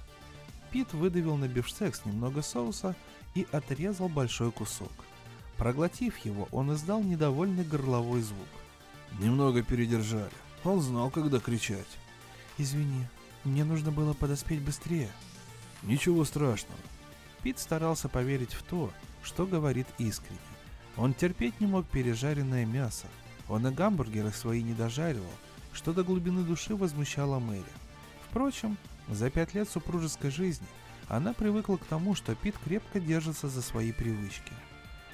Пит выдавил на бифштекс немного соуса и отрезал большой кусок. Проглотив его, он издал недовольный горловой звук. Немного передержали. Он знал, когда кричать. «Извини, мне нужно было подоспеть быстрее». «Ничего страшного». Пит старался поверить в то, что говорит искренне. Он терпеть не мог пережаренное мясо. Он и гамбургеры свои не дожаривал, что до глубины души возмущало Мэри. Впрочем, за пять лет супружеской жизни она привыкла к тому, что Пит крепко держится за свои привычки.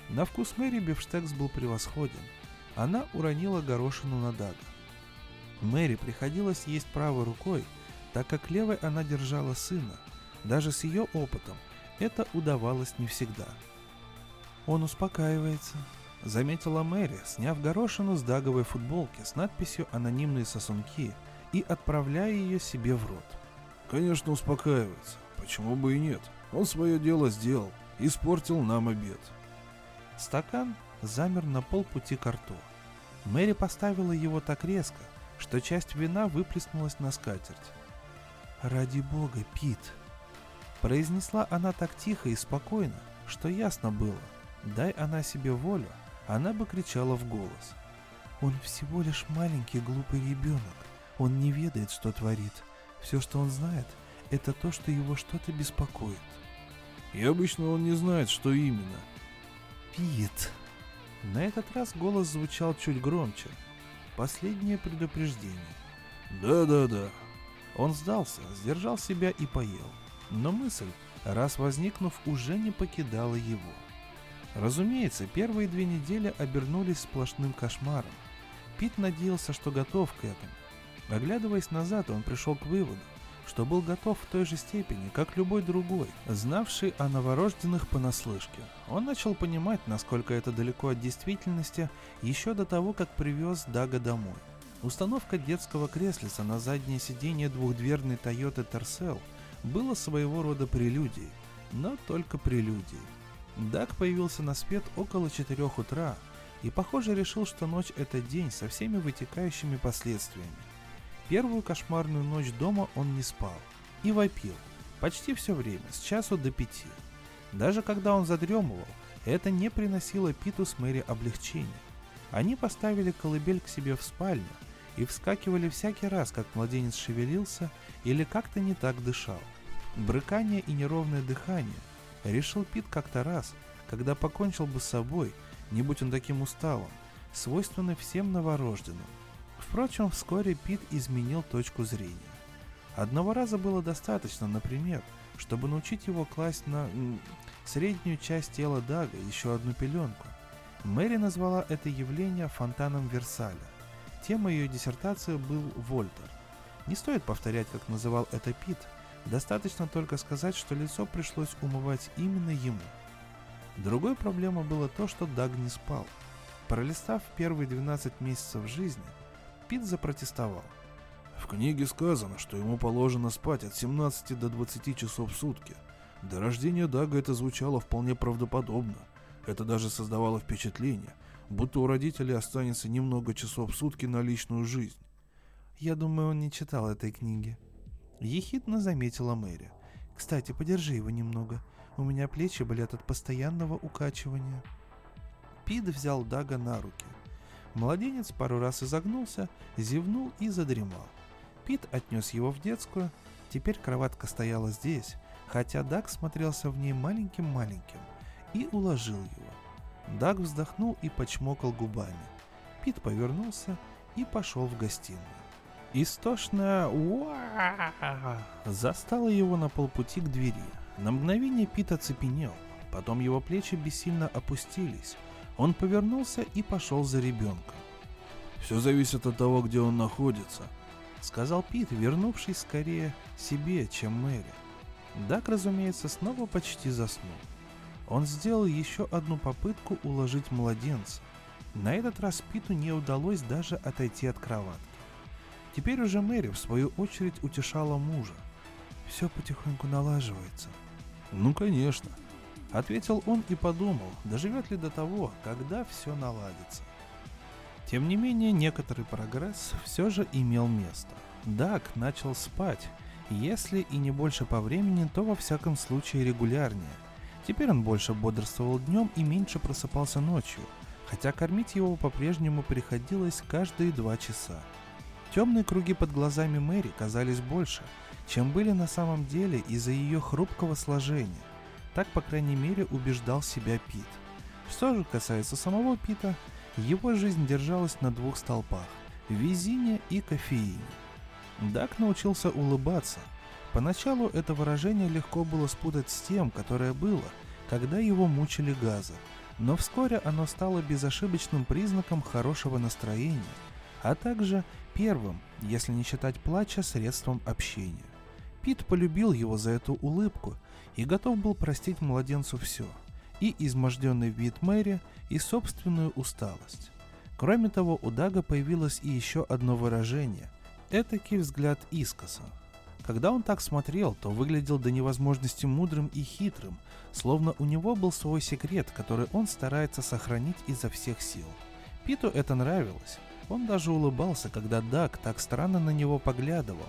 На вкус Мэри бифштекс был превосходен. Она уронила горошину на Дага. Мэри приходилось есть правой рукой, так как левой она держала сына. Даже с ее опытом это удавалось не всегда. «Он успокаивается», — заметила Мэри, сняв горошину с даговой футболки с надписью «Анонимные сосунки» и отправляя ее себе в рот. Конечно, успокаивается. Почему бы и нет? Он свое дело сделал. Испортил нам обед. Стакан замер на полпути к рту. Мэри поставила его так резко, что часть вина выплеснулась на скатерть. «Ради бога, Пит!» Произнесла она так тихо и спокойно, что ясно было. Дай она себе волю, она бы кричала в голос. «Он всего лишь маленький глупый ребенок. Он не ведает, что творит. Все, что он знает, это то, что его что-то беспокоит. И обычно он не знает, что именно. Пит. На этот раз голос звучал чуть громче. Последнее предупреждение. Да-да-да. Он сдался, сдержал себя и поел. Но мысль, раз возникнув, уже не покидала его. Разумеется, первые две недели обернулись сплошным кошмаром. Пит надеялся, что готов к этому. Оглядываясь назад, он пришел к выводу, что был готов в той же степени, как любой другой, знавший о новорожденных понаслышке. Он начал понимать, насколько это далеко от действительности, еще до того, как привез Дага домой. Установка детского креслица на заднее сиденье двухдверной Toyota Tercel было своего рода прелюдией, но только прелюдией. Даг появился на свет около 4 утра и, похоже, решил, что ночь – это день со всеми вытекающими последствиями. Первую кошмарную ночь дома он не спал и вопил. Почти все время, с часу до пяти. Даже когда он задремывал, это не приносило Питу с Мэри облегчения. Они поставили колыбель к себе в спальню и вскакивали всякий раз, как младенец шевелился или как-то не так дышал. Брыкание и неровное дыхание решил Пит как-то раз, когда покончил бы с собой, не будь он таким усталым, свойственны всем новорожденным. Впрочем, вскоре Пит изменил точку зрения. Одного раза было достаточно, например, чтобы научить его класть на м, среднюю часть тела Дага еще одну пеленку. Мэри назвала это явление фонтаном Версаля. Тема ее диссертации был Вольтер. Не стоит повторять, как называл это Пит, достаточно только сказать, что лицо пришлось умывать именно ему. Другой проблемой было то, что Даг не спал. Пролистав первые 12 месяцев жизни, Пит запротестовал. В книге сказано, что ему положено спать от 17 до 20 часов в сутки. До рождения Дага это звучало вполне правдоподобно. Это даже создавало впечатление, будто у родителей останется немного часов в сутки на личную жизнь. Я думаю, он не читал этой книги. Ехидно заметила Мэри. Кстати, подержи его немного. У меня плечи болят от постоянного укачивания. Пит взял Дага на руки. Младенец пару раз изогнулся, зевнул и задремал. Пит отнес его в детскую. Теперь кроватка стояла здесь, хотя Даг смотрелся в ней маленьким-маленьким, и уложил его. Даг вздохнул и почмокал губами. Пит повернулся и пошел в гостиную. Истошная уа застала его на полпути к двери. На мгновение Пит оцепенел, потом его плечи бессильно опустились. Он повернулся и пошел за ребенком. «Все зависит от того, где он находится», — сказал Пит, вернувшись скорее себе, чем Мэри. Дак, разумеется, снова почти заснул. Он сделал еще одну попытку уложить младенца. На этот раз Питу не удалось даже отойти от кроватки. Теперь уже Мэри, в свою очередь, утешала мужа. Все потихоньку налаживается. «Ну, конечно», — ответил он и подумал, доживет ли до того, когда все наладится. Тем не менее, некоторый прогресс все же имел место. Дак начал спать, если и не больше по времени, то во всяком случае регулярнее. Теперь он больше бодрствовал днем и меньше просыпался ночью, хотя кормить его по-прежнему приходилось каждые два часа. Темные круги под глазами Мэри казались больше, чем были на самом деле из-за ее хрупкого сложения. Так, по крайней мере, убеждал себя Пит. Что же касается самого Пита, его жизнь держалась на двух столпах – везине и кофеине. Дак научился улыбаться. Поначалу это выражение легко было спутать с тем, которое было, когда его мучили газы, но вскоре оно стало безошибочным признаком хорошего настроения – а также первым, если не считать плача, средством общения. Пит полюбил его за эту улыбку и готов был простить младенцу все, и изможденный вид Мэри, и собственную усталость. Кроме того, у Дага появилось и еще одно выражение – этакий взгляд искоса. Когда он так смотрел, то выглядел до невозможности мудрым и хитрым, словно у него был свой секрет, который он старается сохранить изо всех сил. Питу это нравилось, он даже улыбался, когда Даг так странно на него поглядывал,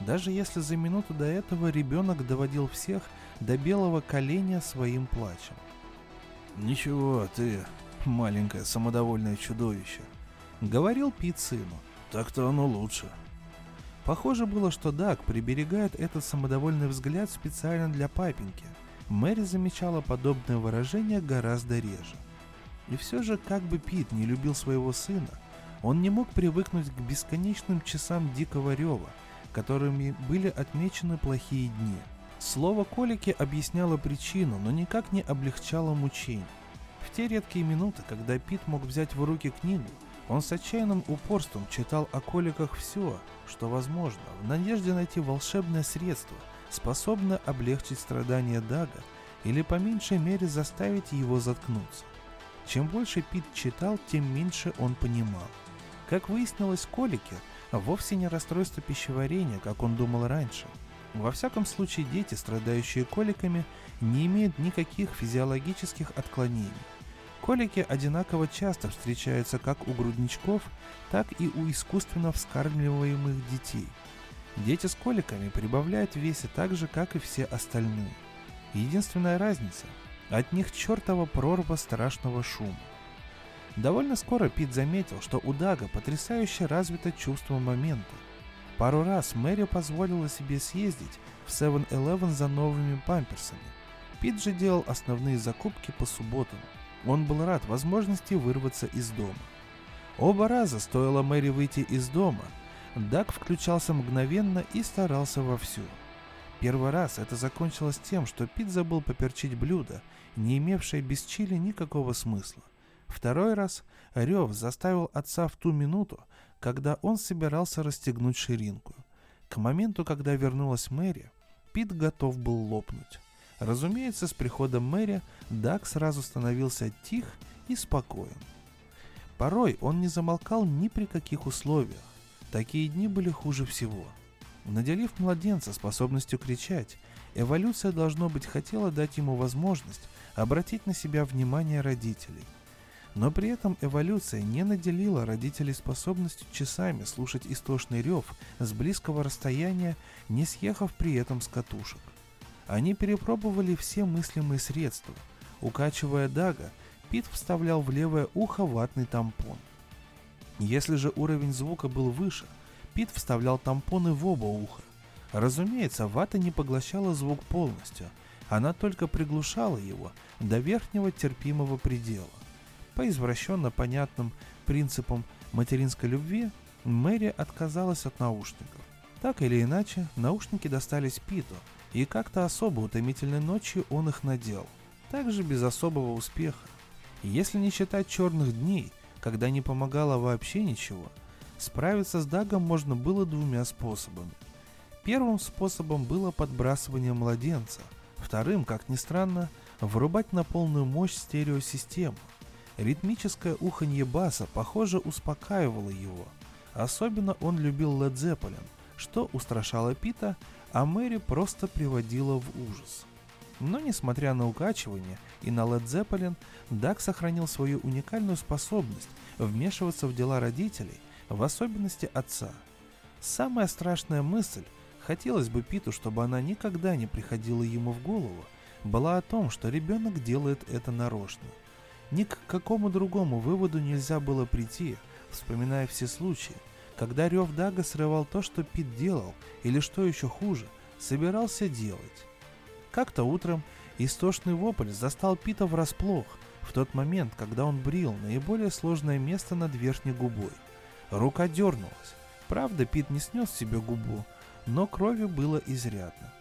даже если за минуту до этого ребенок доводил всех до белого коленя своим плачем. «Ничего, ты маленькое самодовольное чудовище», — говорил Пит сыну. «Так-то оно лучше». Похоже было, что Даг приберегает этот самодовольный взгляд специально для папеньки. Мэри замечала подобное выражение гораздо реже. И все же, как бы Пит не любил своего сына, он не мог привыкнуть к бесконечным часам дикого рева, которыми были отмечены плохие дни. Слово «колики» объясняло причину, но никак не облегчало мучений. В те редкие минуты, когда Пит мог взять в руки книгу, он с отчаянным упорством читал о коликах все, что возможно, в надежде найти волшебное средство, способное облегчить страдания Дага или по меньшей мере заставить его заткнуться. Чем больше Пит читал, тем меньше он понимал. Как выяснилось, колики вовсе не расстройство пищеварения, как он думал раньше. Во всяком случае, дети, страдающие коликами, не имеют никаких физиологических отклонений. Колики одинаково часто встречаются как у грудничков, так и у искусственно вскармливаемых детей. Дети с коликами прибавляют в весе так же, как и все остальные. Единственная разница – от них чертова прорва страшного шума. Довольно скоро Пит заметил, что у Дага потрясающе развито чувство момента. Пару раз Мэри позволила себе съездить в 7-Eleven за новыми памперсами. Пит же делал основные закупки по субботам. Он был рад возможности вырваться из дома. Оба раза стоило Мэри выйти из дома, Даг включался мгновенно и старался вовсю. Первый раз это закончилось тем, что Пит забыл поперчить блюдо, не имевшее без чили никакого смысла. Второй раз рев заставил отца в ту минуту, когда он собирался расстегнуть ширинку. К моменту, когда вернулась Мэри, Пит готов был лопнуть. Разумеется, с приходом Мэри Даг сразу становился тих и спокоен. Порой он не замолкал ни при каких условиях. Такие дни были хуже всего – Наделив младенца способностью кричать, эволюция, должно быть, хотела дать ему возможность обратить на себя внимание родителей. Но при этом эволюция не наделила родителей способностью часами слушать истошный рев с близкого расстояния, не съехав при этом с катушек. Они перепробовали все мыслимые средства. Укачивая Дага, Пит вставлял в левое ухо ватный тампон. Если же уровень звука был выше – Пит вставлял тампоны в оба уха. Разумеется, вата не поглощала звук полностью, она только приглушала его до верхнего терпимого предела. По извращенно понятным принципам материнской любви, Мэри отказалась от наушников. Так или иначе, наушники достались Питу, и как-то особо утомительной ночью он их надел. Также без особого успеха. Если не считать черных дней, когда не помогало вообще ничего – Справиться с Дагом можно было двумя способами. Первым способом было подбрасывание младенца, вторым, как ни странно, врубать на полную мощь стереосистему. Ритмическое уханье баса, похоже, успокаивало его. Особенно он любил Led Zeppelin, что устрашало Пита, а Мэри просто приводила в ужас. Но несмотря на укачивание и на Led Zeppelin, Даг сохранил свою уникальную способность вмешиваться в дела родителей в особенности отца. Самая страшная мысль, хотелось бы Питу, чтобы она никогда не приходила ему в голову, была о том, что ребенок делает это нарочно. Ни к какому другому выводу нельзя было прийти, вспоминая все случаи, когда рев Дага срывал то, что Пит делал, или что еще хуже, собирался делать. Как-то утром истошный вопль застал Пита врасплох, в тот момент, когда он брил наиболее сложное место над верхней губой. Рука дернулась. Правда, Пит не снес себе губу, но крови было изрядно.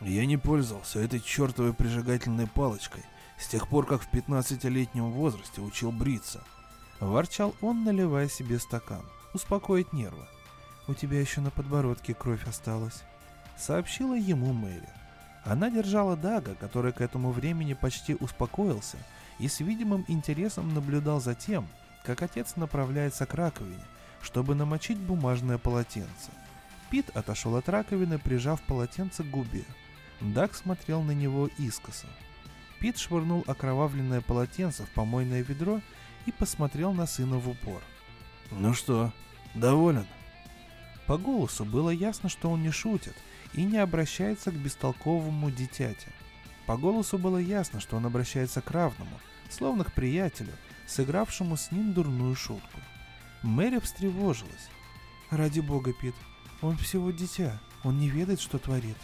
Я не пользовался этой чертовой прижигательной палочкой с тех пор, как в 15-летнем возрасте учил бриться. Ворчал он, наливая себе стакан. Успокоить нервы. «У тебя еще на подбородке кровь осталась», — сообщила ему Мэри. Она держала Дага, который к этому времени почти успокоился, и с видимым интересом наблюдал за тем, как отец направляется к раковине, чтобы намочить бумажное полотенце. Пит отошел от раковины, прижав полотенце к губе. Даг смотрел на него искоса. Пит швырнул окровавленное полотенце в помойное ведро и посмотрел на сына в упор. «Ну что, доволен?» По голосу было ясно, что он не шутит и не обращается к бестолковому дитяте. По голосу было ясно, что он обращается к равному, словно к приятелю, сыгравшему с ним дурную шутку. Мэри встревожилась. «Ради бога, Пит, Он всего дитя, он не ведает, что творит.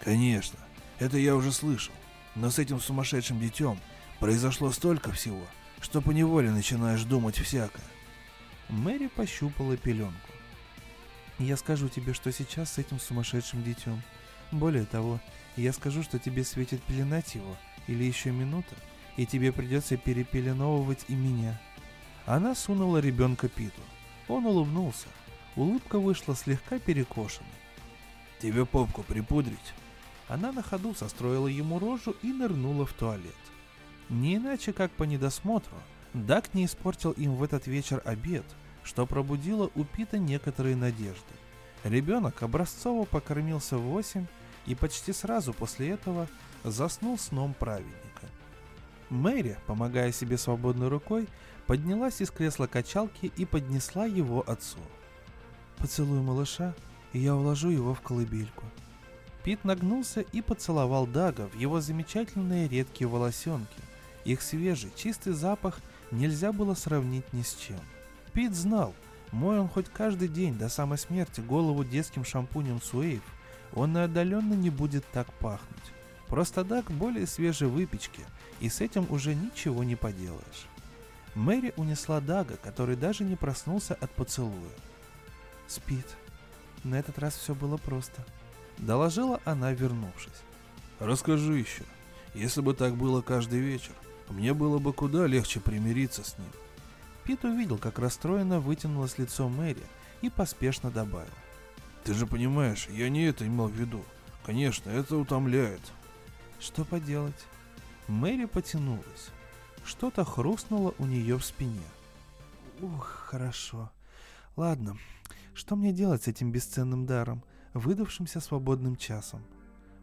Конечно, это я уже слышал. Но с этим сумасшедшим детем произошло столько всего, что поневоле начинаешь думать всякое. Мэри пощупала пеленку. Я скажу тебе, что сейчас с этим сумасшедшим детем. Более того, я скажу, что тебе светит пеленать его, или еще минута, и тебе придется перепеленовывать и меня. Она сунула ребенка Питу. Он улыбнулся. Улыбка вышла слегка перекошенной. «Тебе попку припудрить?» Она на ходу состроила ему рожу и нырнула в туалет. Не иначе, как по недосмотру, Дак не испортил им в этот вечер обед, что пробудило у Пита некоторые надежды. Ребенок образцово покормился в восемь и почти сразу после этого заснул сном праведника. Мэри, помогая себе свободной рукой, поднялась из кресла качалки и поднесла его отцу. «Поцелуй малыша, и я уложу его в колыбельку», Пит нагнулся и поцеловал Дага в его замечательные редкие волосенки. Их свежий, чистый запах нельзя было сравнить ни с чем. Пит знал, мой он хоть каждый день до самой смерти голову детским шампунем Суэйв, он и отдаленно не будет так пахнуть. Просто Даг более свежей выпечки, и с этим уже ничего не поделаешь. Мэри унесла Дага, который даже не проснулся от поцелуя. Спит. На этот раз все было просто. Доложила она, вернувшись. «Расскажи еще. Если бы так было каждый вечер, мне было бы куда легче примириться с ним». Пит увидел, как расстроенно вытянулось лицо Мэри и поспешно добавил. «Ты же понимаешь, я не это имел в виду. Конечно, это утомляет». «Что поделать?» Мэри потянулась. Что-то хрустнуло у нее в спине. «Ух, хорошо. Ладно, что мне делать с этим бесценным даром? Выдавшимся свободным часом.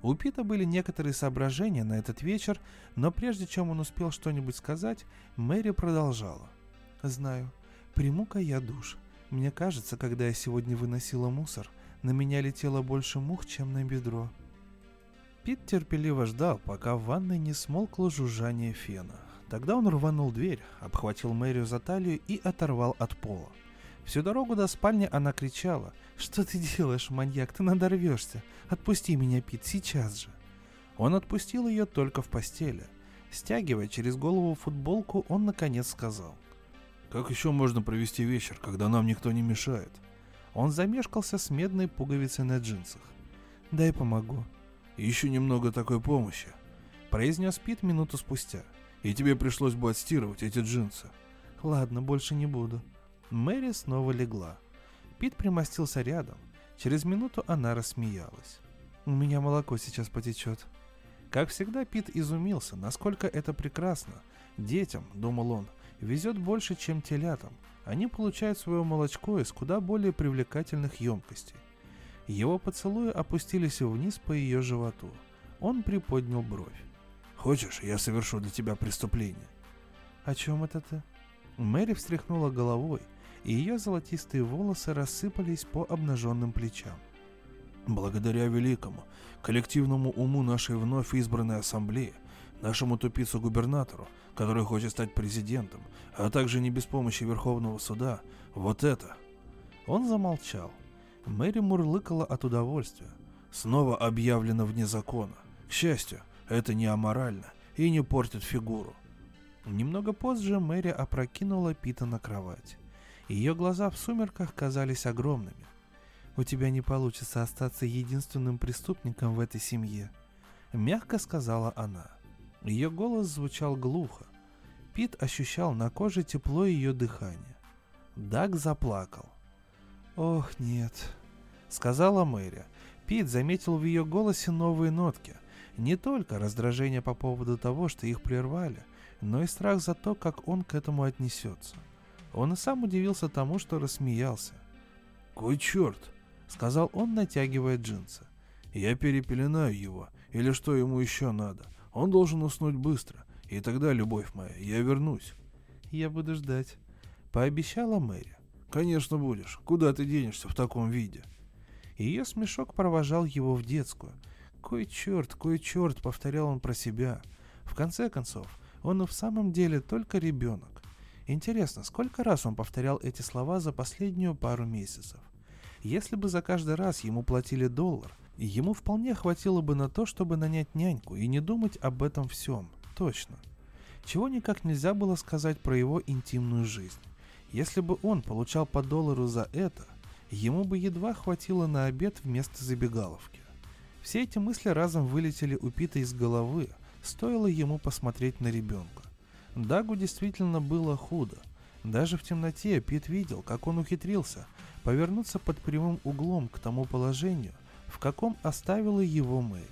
У Пита были некоторые соображения на этот вечер, но прежде чем он успел что-нибудь сказать, Мэри продолжала. «Знаю, приму-ка я душ. Мне кажется, когда я сегодня выносила мусор, на меня летело больше мух, чем на бедро». Пит терпеливо ждал, пока в ванной не смолкло жужжание фена. Тогда он рванул дверь, обхватил Мэрию за талию и оторвал от пола. Всю дорогу до спальни она кричала. «Что ты делаешь, маньяк? Ты надорвешься! Отпусти меня, Пит, сейчас же!» Он отпустил ее только в постели. Стягивая через голову футболку, он наконец сказал. «Как еще можно провести вечер, когда нам никто не мешает?» Он замешкался с медной пуговицей на джинсах. «Дай помогу». «Еще немного такой помощи», — произнес Пит минуту спустя. «И тебе пришлось бы отстирывать эти джинсы». «Ладно, больше не буду», Мэри снова легла. Пит примостился рядом. Через минуту она рассмеялась. «У меня молоко сейчас потечет». Как всегда, Пит изумился, насколько это прекрасно. Детям, думал он, везет больше, чем телятам. Они получают свое молочко из куда более привлекательных емкостей. Его поцелуи опустились вниз по ее животу. Он приподнял бровь. «Хочешь, я совершу для тебя преступление?» «О чем это ты?» Мэри встряхнула головой, и ее золотистые волосы рассыпались по обнаженным плечам. Благодаря великому, коллективному уму нашей вновь избранной ассамблеи, нашему тупицу-губернатору, который хочет стать президентом, а также не без помощи Верховного суда, вот это. Он замолчал. Мэри мурлыкала от удовольствия. Снова объявлено вне закона. К счастью, это не аморально и не портит фигуру. Немного позже Мэри опрокинула Пита на кровать. Ее глаза в сумерках казались огромными. «У тебя не получится остаться единственным преступником в этой семье», — мягко сказала она. Ее голос звучал глухо. Пит ощущал на коже тепло ее дыхания. Даг заплакал. «Ох, нет», — сказала Мэри. Пит заметил в ее голосе новые нотки. Не только раздражение по поводу того, что их прервали, но и страх за то, как он к этому отнесется. Он и сам удивился тому, что рассмеялся. «Кой черт!» — сказал он, натягивая джинсы. «Я перепеленаю его, или что ему еще надо. Он должен уснуть быстро, и тогда, любовь моя, я вернусь». «Я буду ждать», — пообещала Мэри. «Конечно будешь. Куда ты денешься в таком виде?» Ее смешок провожал его в детскую. «Кой черт, кой черт», — повторял он про себя. В конце концов, он и в самом деле только ребенок. Интересно, сколько раз он повторял эти слова за последнюю пару месяцев? Если бы за каждый раз ему платили доллар, ему вполне хватило бы на то, чтобы нанять няньку и не думать об этом всем. Точно. Чего никак нельзя было сказать про его интимную жизнь. Если бы он получал по доллару за это, ему бы едва хватило на обед вместо забегаловки. Все эти мысли разом вылетели у Пита из головы, стоило ему посмотреть на ребенка. Дагу действительно было худо. Даже в темноте Пит видел, как он ухитрился повернуться под прямым углом к тому положению, в каком оставила его Мэри.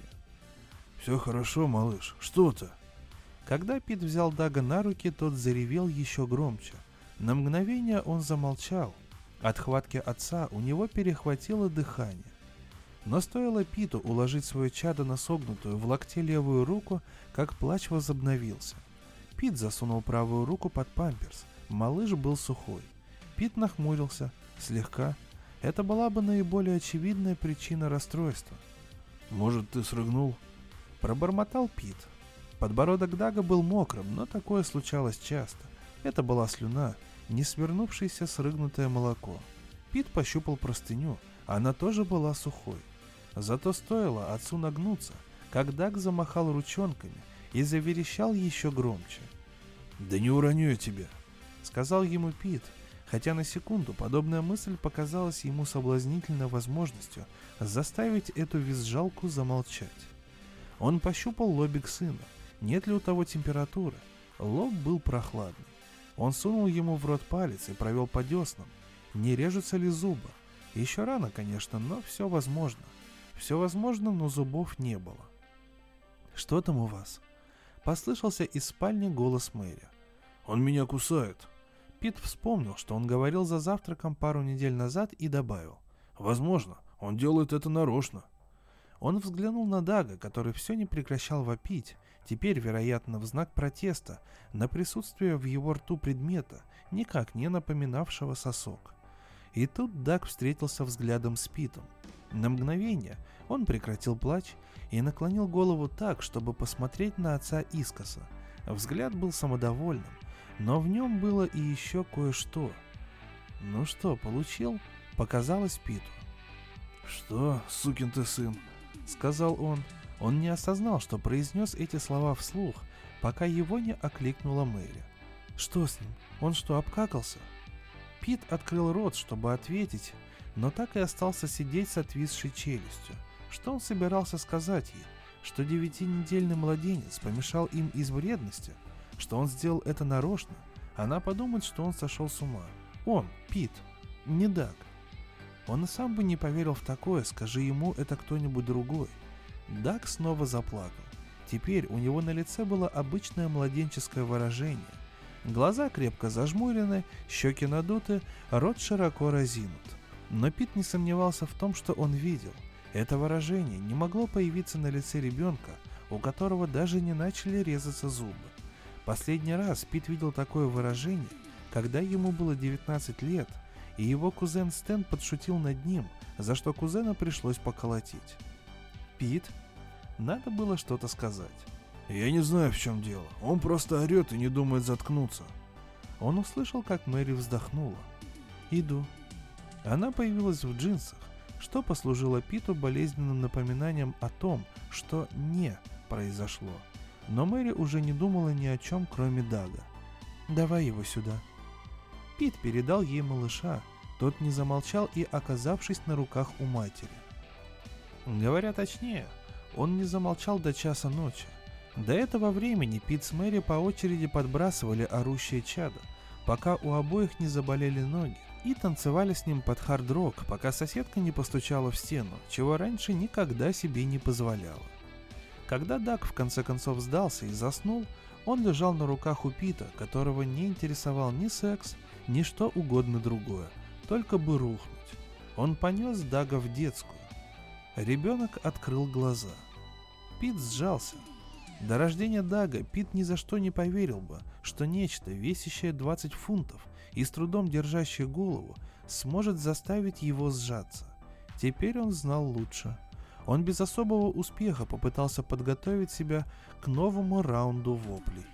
«Все хорошо, малыш, что-то?» Когда Пит взял Дага на руки, тот заревел еще громче. На мгновение он замолчал. От хватки отца у него перехватило дыхание. Но стоило Питу уложить свое чадо на согнутую в локте левую руку, как плач возобновился. Пит засунул правую руку под памперс. Малыш был сухой. Пит нахмурился, слегка. Это была бы наиболее очевидная причина расстройства. «Может, ты срыгнул?» Пробормотал Пит. Подбородок Дага был мокрым, но такое случалось часто. Это была слюна, не свернувшееся срыгнутое молоко. Пит пощупал простыню, она тоже была сухой. Зато стоило отцу нагнуться, как Даг замахал ручонками и заверещал еще громче. «Да не уроню я тебя», — сказал ему Пит, хотя на секунду подобная мысль показалась ему соблазнительной возможностью заставить эту визжалку замолчать. Он пощупал лобик сына, нет ли у того температуры. Лоб был прохладный. Он сунул ему в рот палец и провел по деснам. Не режутся ли зубы? Еще рано, конечно, но все возможно. Все возможно, но зубов не было. «Что там у вас?» Послышался из спальни голос Мэри. «Он меня кусает». Пит вспомнил, что он говорил за завтраком пару недель назад и добавил. «Возможно, он делает это нарочно». Он взглянул на Дага, который все не прекращал вопить, теперь, вероятно, в знак протеста, на присутствие в его рту предмета, никак не напоминавшего сосок. И тут Даг встретился взглядом с Питом. На мгновение он прекратил плач и наклонил голову так, чтобы посмотреть на отца искоса. Взгляд был самодовольным, но в нем было и еще кое-что. «Ну что, получил?» — показалось Питу. «Что, сукин ты сын?» — сказал он. Он не осознал, что произнес эти слова вслух, пока его не окликнула Мэри. «Что с ним? Он что, обкакался?» Пит открыл рот, чтобы ответить, но так и остался сидеть с отвисшей челюстью. Что он собирался сказать ей? Что девятинедельный младенец помешал им из вредности? Что он сделал это нарочно? Она подумает, что он сошел с ума. Он, Пит, не Даг. Он и сам бы не поверил в такое, скажи ему это кто-нибудь другой. Даг снова заплакал. Теперь у него на лице было обычное младенческое выражение. Глаза крепко зажмурены, щеки надуты, рот широко разинут. Но Пит не сомневался в том, что он видел. Это выражение не могло появиться на лице ребенка, у которого даже не начали резаться зубы. Последний раз Пит видел такое выражение, когда ему было 19 лет, и его кузен Стэн подшутил над ним, за что кузена пришлось поколотить. Пит, надо было что-то сказать. «Я не знаю, в чем дело. Он просто орет и не думает заткнуться». Он услышал, как Мэри вздохнула. «Иду», она появилась в джинсах, что послужило Питу болезненным напоминанием о том, что не произошло. Но Мэри уже не думала ни о чем, кроме Дага. «Давай его сюда». Пит передал ей малыша, тот не замолчал и, оказавшись на руках у матери. Говоря точнее, он не замолчал до часа ночи. До этого времени Пит с Мэри по очереди подбрасывали орущее чадо, пока у обоих не заболели ноги, и танцевали с ним под хард-рок, пока соседка не постучала в стену, чего раньше никогда себе не позволяла. Когда Дак в конце концов сдался и заснул, он лежал на руках у Пита, которого не интересовал ни секс, ни что угодно другое, только бы рухнуть. Он понес Дага в детскую. Ребенок открыл глаза. Пит сжался, до рождения Дага Пит ни за что не поверил бы, что нечто, весящее 20 фунтов и с трудом держащее голову, сможет заставить его сжаться. Теперь он знал лучше. Он без особого успеха попытался подготовить себя к новому раунду воплей.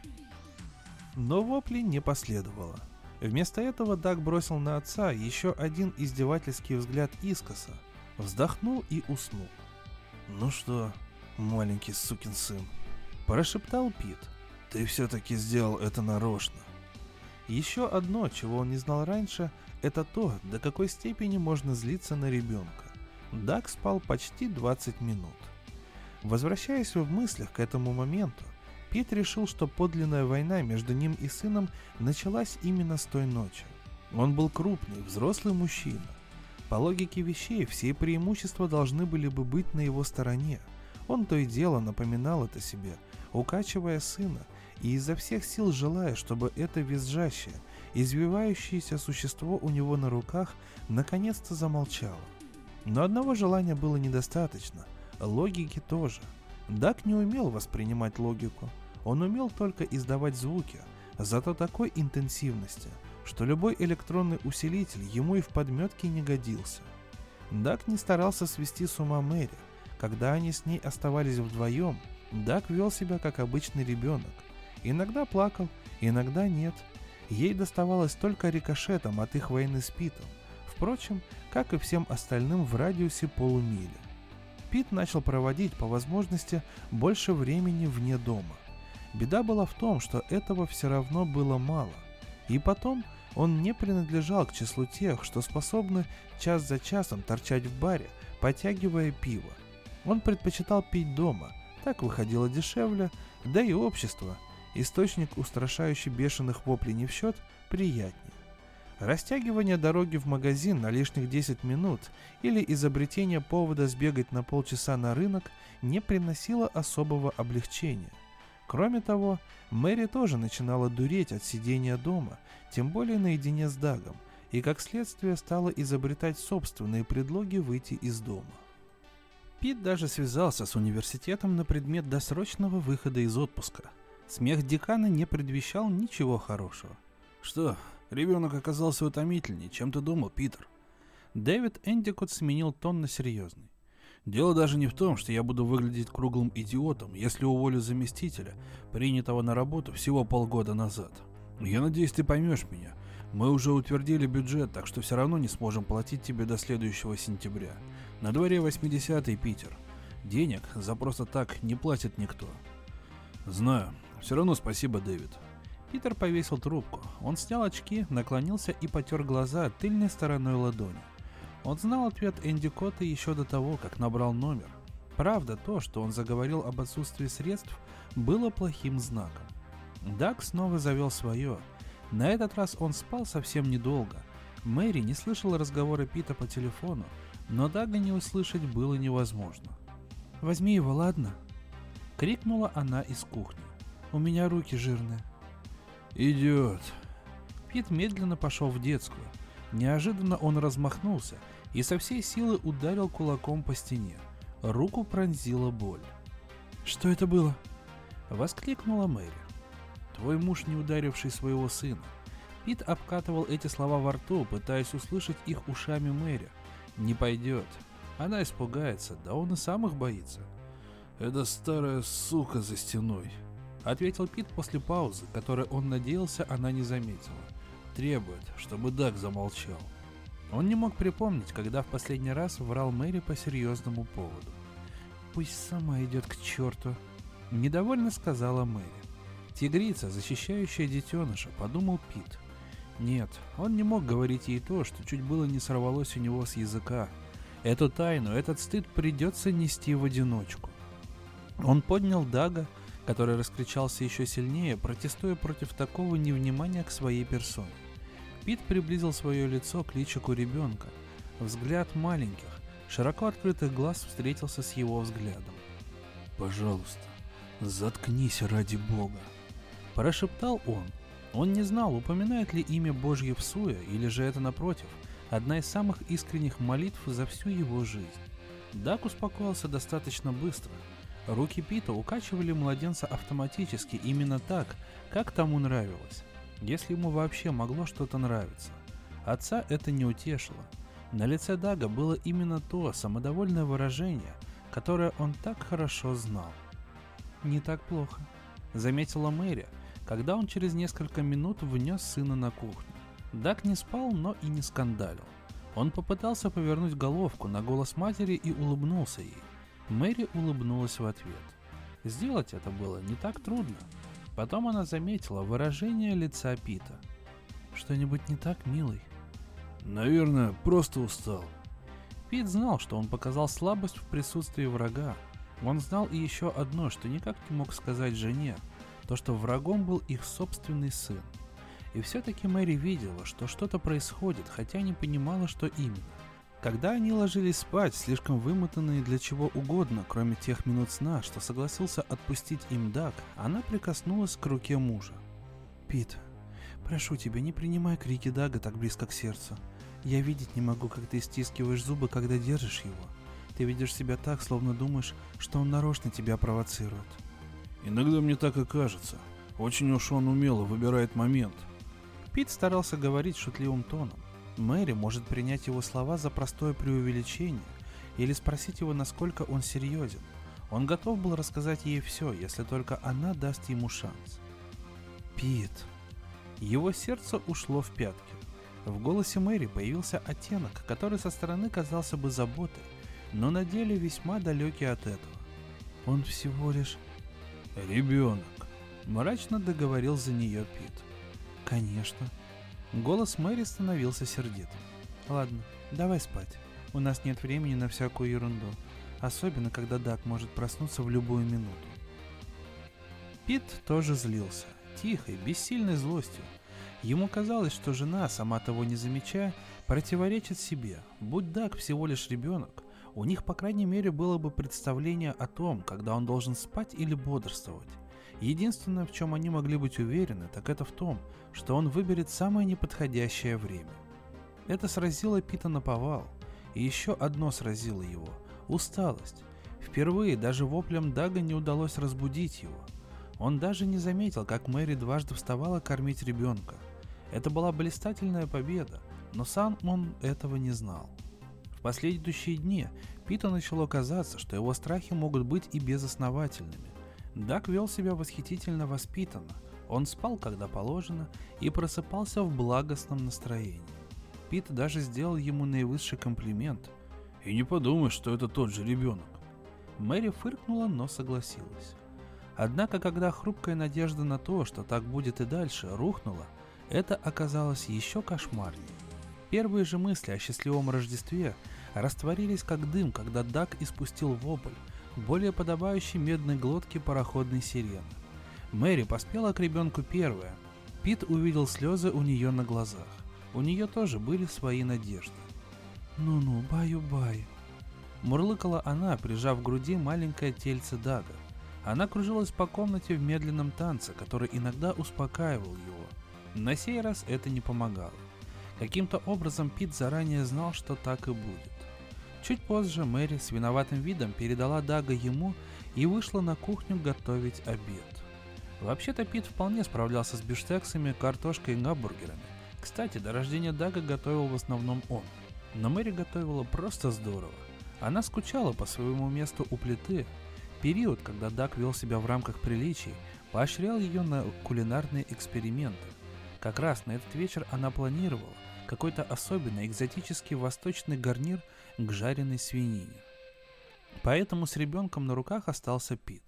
Но воплей не последовало. Вместо этого Даг бросил на отца еще один издевательский взгляд искоса, вздохнул и уснул. «Ну что, маленький сукин сын?» – прошептал Пит. «Ты все-таки сделал это нарочно». Еще одно, чего он не знал раньше, это то, до какой степени можно злиться на ребенка. Даг спал почти 20 минут. Возвращаясь в мыслях к этому моменту, Пит решил, что подлинная война между ним и сыном началась именно с той ночи. Он был крупный, взрослый мужчина. По логике вещей, все преимущества должны были бы быть на его стороне. Он то и дело напоминал это себе, укачивая сына и изо всех сил желая, чтобы это визжащее, извивающееся существо у него на руках наконец-то замолчало. Но одного желания было недостаточно, логики тоже. Дак не умел воспринимать логику, он умел только издавать звуки, зато такой интенсивности, что любой электронный усилитель ему и в подметке не годился. Дак не старался свести с ума Мэри. Когда они с ней оставались вдвоем, Дак вел себя как обычный ребенок. Иногда плакал, иногда нет. Ей доставалось только рикошетом от их войны с Питом. Впрочем, как и всем остальным в радиусе полумили. Пит начал проводить по возможности больше времени вне дома. Беда была в том, что этого все равно было мало. И потом он не принадлежал к числу тех, что способны час за часом торчать в баре, потягивая пиво. Он предпочитал пить дома, так выходило дешевле, да и общество, источник устрашающий бешеных воплей не в счет, приятнее. Растягивание дороги в магазин на лишних 10 минут или изобретение повода сбегать на полчаса на рынок не приносило особого облегчения. Кроме того, Мэри тоже начинала дуреть от сидения дома, тем более наедине с Дагом, и как следствие стала изобретать собственные предлоги выйти из дома. Пит даже связался с университетом на предмет досрочного выхода из отпуска. Смех декана не предвещал ничего хорошего. «Что, ребенок оказался утомительней, чем ты думал, Питер?» Дэвид Эндикот сменил тон на серьезный. Дело даже не в том, что я буду выглядеть круглым идиотом, если уволю заместителя, принятого на работу всего полгода назад. Я надеюсь, ты поймешь меня. Мы уже утвердили бюджет, так что все равно не сможем платить тебе до следующего сентября. На дворе 80-й Питер. Денег за просто так не платит никто. Знаю. Все равно спасибо, Дэвид. Питер повесил трубку. Он снял очки, наклонился и потер глаза тыльной стороной ладони. Он знал ответ Энди Котта еще до того, как набрал номер. Правда, то, что он заговорил об отсутствии средств, было плохим знаком. Даг снова завел свое. На этот раз он спал совсем недолго. Мэри не слышала разговора Пита по телефону, но Дага не услышать было невозможно. «Возьми его, ладно?» — крикнула она из кухни. «У меня руки жирные». «Идет». Пит медленно пошел в детскую. Неожиданно он размахнулся и со всей силы ударил кулаком по стене. Руку пронзила боль. «Что это было?» — воскликнула Мэри. «Твой муж, не ударивший своего сына». Пит обкатывал эти слова во рту, пытаясь услышать их ушами Мэри. «Не пойдет. Она испугается, да он и сам их боится». «Это старая сука за стеной», — ответил Пит после паузы, которой он надеялся, она не заметила. «Требует, чтобы Даг замолчал». Он не мог припомнить, когда в последний раз врал Мэри по серьезному поводу. «Пусть сама идет к черту», — недовольно сказала Мэри. «Тигрица, защищающая детеныша», — подумал Пит. Нет, он не мог говорить ей то, что чуть было не сорвалось у него с языка. Эту тайну, этот стыд придется нести в одиночку. Он поднял Дага, который раскричался еще сильнее, протестуя против такого невнимания к своей персоне. Пит приблизил свое лицо к личику ребенка. Взгляд маленьких, широко открытых глаз встретился с его взглядом. «Пожалуйста, заткнись ради Бога!» Прошептал он. Он не знал, упоминает ли имя Божье в Суе, или же это, напротив, одна из самых искренних молитв за всю его жизнь. Дак успокоился достаточно быстро. Руки Пита укачивали младенца автоматически именно так, как тому нравилось если ему вообще могло что-то нравиться. Отца это не утешило. На лице Дага было именно то самодовольное выражение, которое он так хорошо знал. «Не так плохо», — заметила Мэри, когда он через несколько минут внес сына на кухню. Даг не спал, но и не скандалил. Он попытался повернуть головку на голос матери и улыбнулся ей. Мэри улыбнулась в ответ. Сделать это было не так трудно. Потом она заметила выражение лица Пита. «Что-нибудь не так, милый?» «Наверное, просто устал». Пит знал, что он показал слабость в присутствии врага. Он знал и еще одно, что никак не мог сказать жене, то, что врагом был их собственный сын. И все-таки Мэри видела, что что-то происходит, хотя не понимала, что именно. Когда они ложились спать, слишком вымотанные для чего угодно, кроме тех минут сна, что согласился отпустить им Дак, она прикоснулась к руке мужа. «Пит, прошу тебя, не принимай крики Дага так близко к сердцу. Я видеть не могу, как ты стискиваешь зубы, когда держишь его. Ты ведешь себя так, словно думаешь, что он нарочно тебя провоцирует». «Иногда мне так и кажется. Очень уж он умело выбирает момент», Пит старался говорить шутливым тоном. Мэри может принять его слова за простое преувеличение или спросить его, насколько он серьезен. Он готов был рассказать ей все, если только она даст ему шанс. Пит. Его сердце ушло в пятки. В голосе Мэри появился оттенок, который со стороны казался бы заботой, но на деле весьма далекий от этого. Он всего лишь... Ребенок. Мрачно договорил за нее Пит. Конечно. Голос Мэри становился сердитым. Ладно, давай спать. У нас нет времени на всякую ерунду. Особенно, когда Дак может проснуться в любую минуту. Пит тоже злился. Тихой, бессильной злостью. Ему казалось, что жена, сама того не замечая, противоречит себе. Будь Дак всего лишь ребенок, у них, по крайней мере, было бы представление о том, когда он должен спать или бодрствовать. Единственное, в чем они могли быть уверены, так это в том, что он выберет самое неподходящее время. Это сразило Пита на повал, и еще одно сразило его – усталость. Впервые даже воплем Дага не удалось разбудить его. Он даже не заметил, как Мэри дважды вставала кормить ребенка. Это была блистательная победа, но сам он этого не знал. В последующие дни Питу начало казаться, что его страхи могут быть и безосновательными – Дак вел себя восхитительно воспитанно. Он спал, когда положено, и просыпался в благостном настроении. Пит даже сделал ему наивысший комплимент. И не подумай, что это тот же ребенок. Мэри фыркнула, но согласилась. Однако, когда хрупкая надежда на то, что так будет и дальше, рухнула, это оказалось еще кошмарнее. Первые же мысли о счастливом Рождестве растворились как дым, когда Дак испустил вопль, более подобающей медной глотки пароходной сирены. Мэри поспела к ребенку первая. Пит увидел слезы у нее на глазах. У нее тоже были свои надежды. «Ну-ну, баю-баю», Мурлыкала она, прижав к груди маленькое тельце Дага. Она кружилась по комнате в медленном танце, который иногда успокаивал его. На сей раз это не помогало. Каким-то образом Пит заранее знал, что так и будет. Чуть позже Мэри с виноватым видом передала Дага ему и вышла на кухню готовить обед. Вообще-то Пит вполне справлялся с бифштексами, картошкой и гамбургерами. Кстати, до рождения Дага готовил в основном он. Но Мэри готовила просто здорово. Она скучала по своему месту у плиты. Период, когда Даг вел себя в рамках приличий, поощрял ее на кулинарные эксперименты. Как раз на этот вечер она планировала, какой-то особенный экзотический восточный гарнир к жареной свинине. Поэтому с ребенком на руках остался Пит.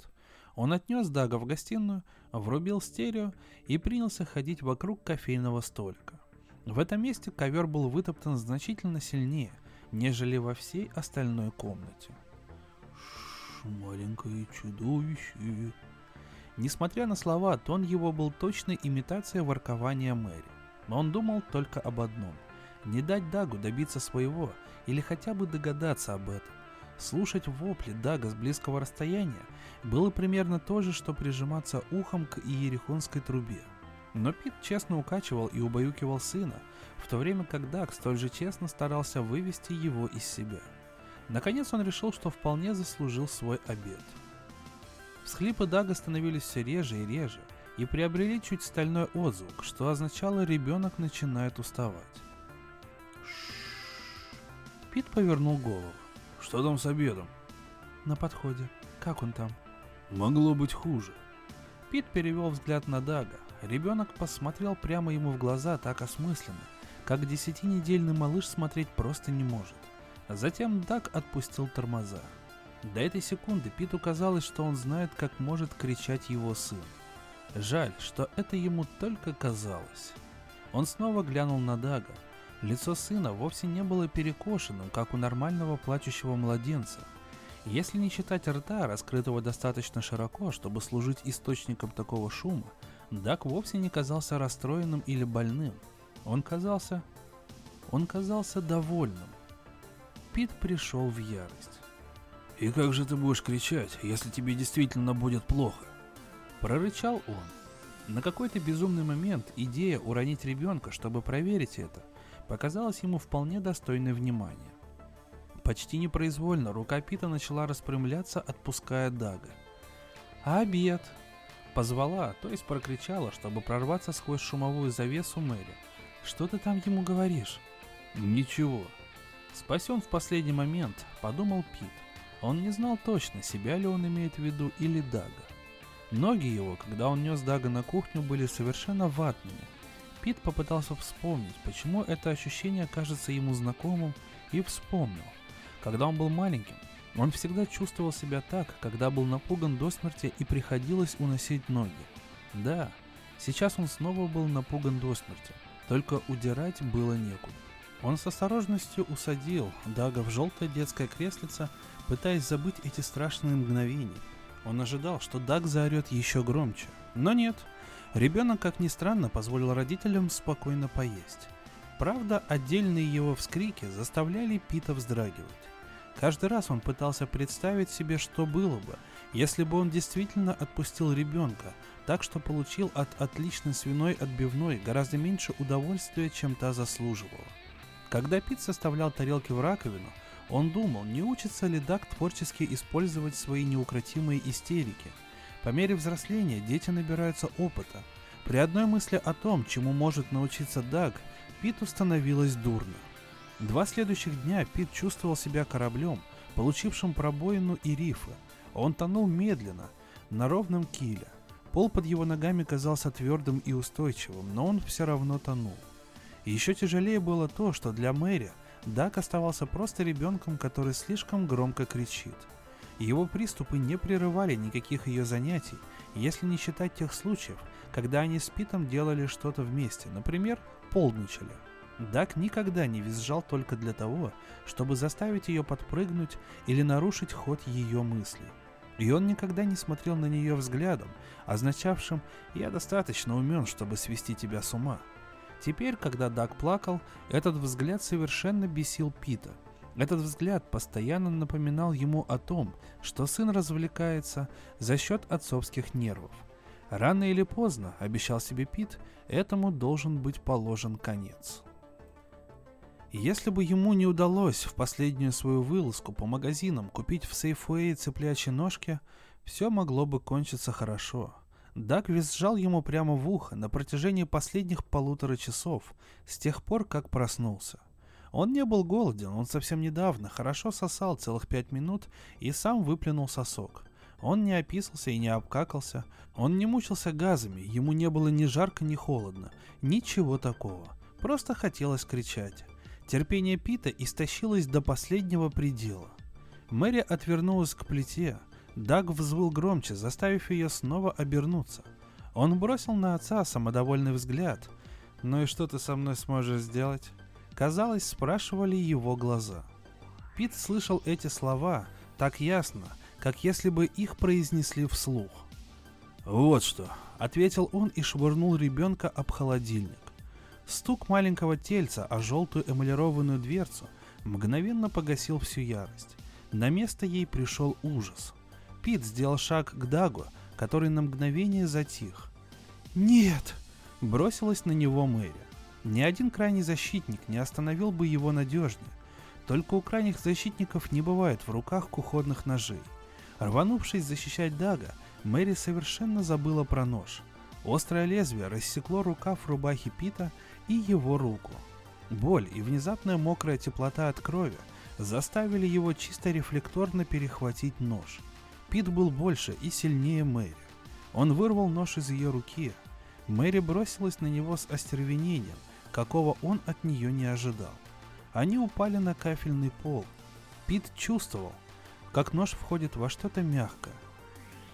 Он отнес Дага в гостиную, врубил стерео и принялся ходить вокруг кофейного столика. В этом месте ковер был вытоптан значительно сильнее, нежели во всей остальной комнате. Ш, маленькое чудовище. Несмотря на слова, тон его был точной имитацией воркования Мэри. Но он думал только об одном – не дать Дагу добиться своего или хотя бы догадаться об этом. Слушать вопли Дага с близкого расстояния было примерно то же, что прижиматься ухом к иерихонской трубе. Но Пит честно укачивал и убаюкивал сына, в то время как Даг столь же честно старался вывести его из себя. Наконец он решил, что вполне заслужил свой обед. Всхлипы Дага становились все реже и реже, и приобрели чуть стальной отзвук, что означало ребенок начинает уставать. Пит повернул голову. Что там с обедом? На подходе. Как он там? Могло быть хуже. Пит перевел взгляд на Дага. Ребенок посмотрел прямо ему в глаза так осмысленно, как десятинедельный малыш смотреть просто не может. Затем Даг отпустил тормоза. До этой секунды Питу казалось, что он знает, как может кричать его сын. Жаль, что это ему только казалось. Он снова глянул на Дага. Лицо сына вовсе не было перекошенным, как у нормального плачущего младенца. Если не считать рта, раскрытого достаточно широко, чтобы служить источником такого шума, Даг вовсе не казался расстроенным или больным. Он казался... Он казался довольным. Пит пришел в ярость. «И как же ты будешь кричать, если тебе действительно будет плохо?» Прорычал он. На какой-то безумный момент идея уронить ребенка, чтобы проверить это, показалась ему вполне достойной внимания. Почти непроизвольно рука Пита начала распрямляться, отпуская Дага. «А обед?» Позвала, то есть прокричала, чтобы прорваться сквозь шумовую завесу Мэри. «Что ты там ему говоришь?» «Ничего». Спасен в последний момент, подумал Пит. Он не знал точно, себя ли он имеет в виду или Дага. Ноги его, когда он нес Дага на кухню, были совершенно ватными. Пит попытался вспомнить, почему это ощущение кажется ему знакомым, и вспомнил. Когда он был маленьким, он всегда чувствовал себя так, когда был напуган до смерти и приходилось уносить ноги. Да, сейчас он снова был напуган до смерти, только удирать было некуда. Он с осторожностью усадил Дага в желтое детское креслице, пытаясь забыть эти страшные мгновения. Он ожидал, что Даг заорет еще громче. Но нет. Ребенок, как ни странно, позволил родителям спокойно поесть. Правда, отдельные его вскрики заставляли Пита вздрагивать. Каждый раз он пытался представить себе, что было бы, если бы он действительно отпустил ребенка, так что получил от отличной свиной отбивной гораздо меньше удовольствия, чем та заслуживала. Когда Пит составлял тарелки в раковину, он думал, не учится ли Даг творчески использовать свои неукротимые истерики. По мере взросления дети набираются опыта. При одной мысли о том, чему может научиться Даг, Питу становилось дурно. Два следующих дня Пит чувствовал себя кораблем, получившим пробоину и рифы. Он тонул медленно, на ровном киле. Пол под его ногами казался твердым и устойчивым, но он все равно тонул. И еще тяжелее было то, что для Мэри – Дак оставался просто ребенком, который слишком громко кричит. Его приступы не прерывали никаких ее занятий, если не считать тех случаев, когда они с Питом делали что-то вместе, например, полдничали. Дак никогда не визжал только для того, чтобы заставить ее подпрыгнуть или нарушить ход ее мыслей. И он никогда не смотрел на нее взглядом, означавшим «я достаточно умен, чтобы свести тебя с ума». Теперь, когда Даг плакал, этот взгляд совершенно бесил Пита. Этот взгляд постоянно напоминал ему о том, что сын развлекается за счет отцовских нервов. Рано или поздно, обещал себе Пит, этому должен быть положен конец. Если бы ему не удалось в последнюю свою вылазку по магазинам купить в Сейфуэй цыплячьи ножки, все могло бы кончиться хорошо – Даг визжал ему прямо в ухо на протяжении последних полутора часов, с тех пор, как проснулся. Он не был голоден, он совсем недавно хорошо сосал целых пять минут и сам выплюнул сосок. Он не описался и не обкакался, он не мучился газами, ему не было ни жарко, ни холодно, ничего такого. Просто хотелось кричать. Терпение Пита истощилось до последнего предела. Мэри отвернулась к плите, Даг взвыл громче, заставив ее снова обернуться. Он бросил на отца самодовольный взгляд. «Ну и что ты со мной сможешь сделать?» Казалось, спрашивали его глаза. Пит слышал эти слова так ясно, как если бы их произнесли вслух. «Вот что», — ответил он и швырнул ребенка об холодильник. Стук маленького тельца о желтую эмалированную дверцу мгновенно погасил всю ярость. На место ей пришел ужас. Пит сделал шаг к Дагу, который на мгновение затих. «Нет!» – бросилась на него Мэри. Ни один крайний защитник не остановил бы его надежнее. Только у крайних защитников не бывает в руках кухонных ножей. Рванувшись защищать Дага, Мэри совершенно забыла про нож. Острое лезвие рассекло рукав рубахи Пита и его руку. Боль и внезапная мокрая теплота от крови заставили его чисто рефлекторно перехватить нож – Пит был больше и сильнее Мэри. Он вырвал нож из ее руки. Мэри бросилась на него с остервенением, какого он от нее не ожидал. Они упали на кафельный пол. Пит чувствовал, как нож входит во что-то мягкое.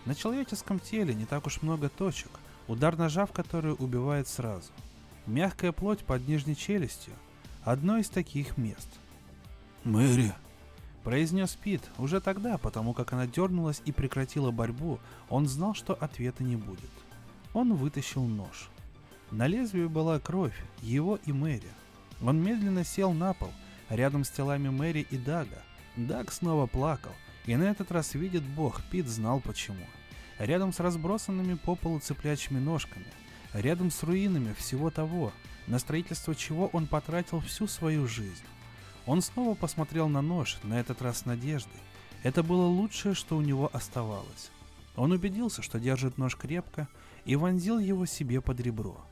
На человеческом теле не так уж много точек, удар ножа в которые убивает сразу. Мягкая плоть под нижней челюстью – одно из таких мест. «Мэри!» – произнес Пит уже тогда, потому как она дернулась и прекратила борьбу, он знал, что ответа не будет. Он вытащил нож. На лезвии была кровь, его и Мэри. Он медленно сел на пол, рядом с телами Мэри и Дага. Даг снова плакал, и на этот раз видит Бог, Пит знал почему. Рядом с разбросанными по полу цыплячьими ножками, рядом с руинами всего того, на строительство чего он потратил всю свою жизнь. Он снова посмотрел на нож, на этот раз с надеждой. Это было лучшее, что у него оставалось. Он убедился, что держит нож крепко, и вонзил его себе под ребро.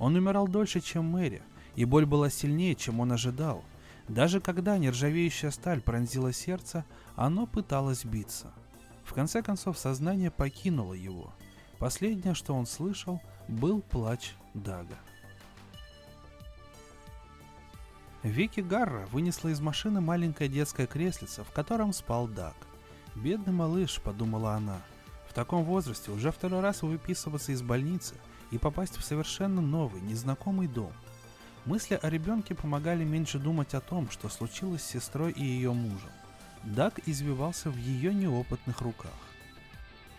Он умирал дольше, чем Мэри, и боль была сильнее, чем он ожидал. Даже когда нержавеющая сталь пронзила сердце, оно пыталось биться. В конце концов сознание покинуло его. Последнее, что он слышал, был плач Дага. Вики Гарра вынесла из машины маленькое детское креслице, в котором спал Даг. «Бедный малыш», — подумала она, — «в таком возрасте уже второй раз выписываться из больницы и попасть в совершенно новый, незнакомый дом. Мысли о ребенке помогали меньше думать о том, что случилось с сестрой и ее мужем. Даг извивался в ее неопытных руках.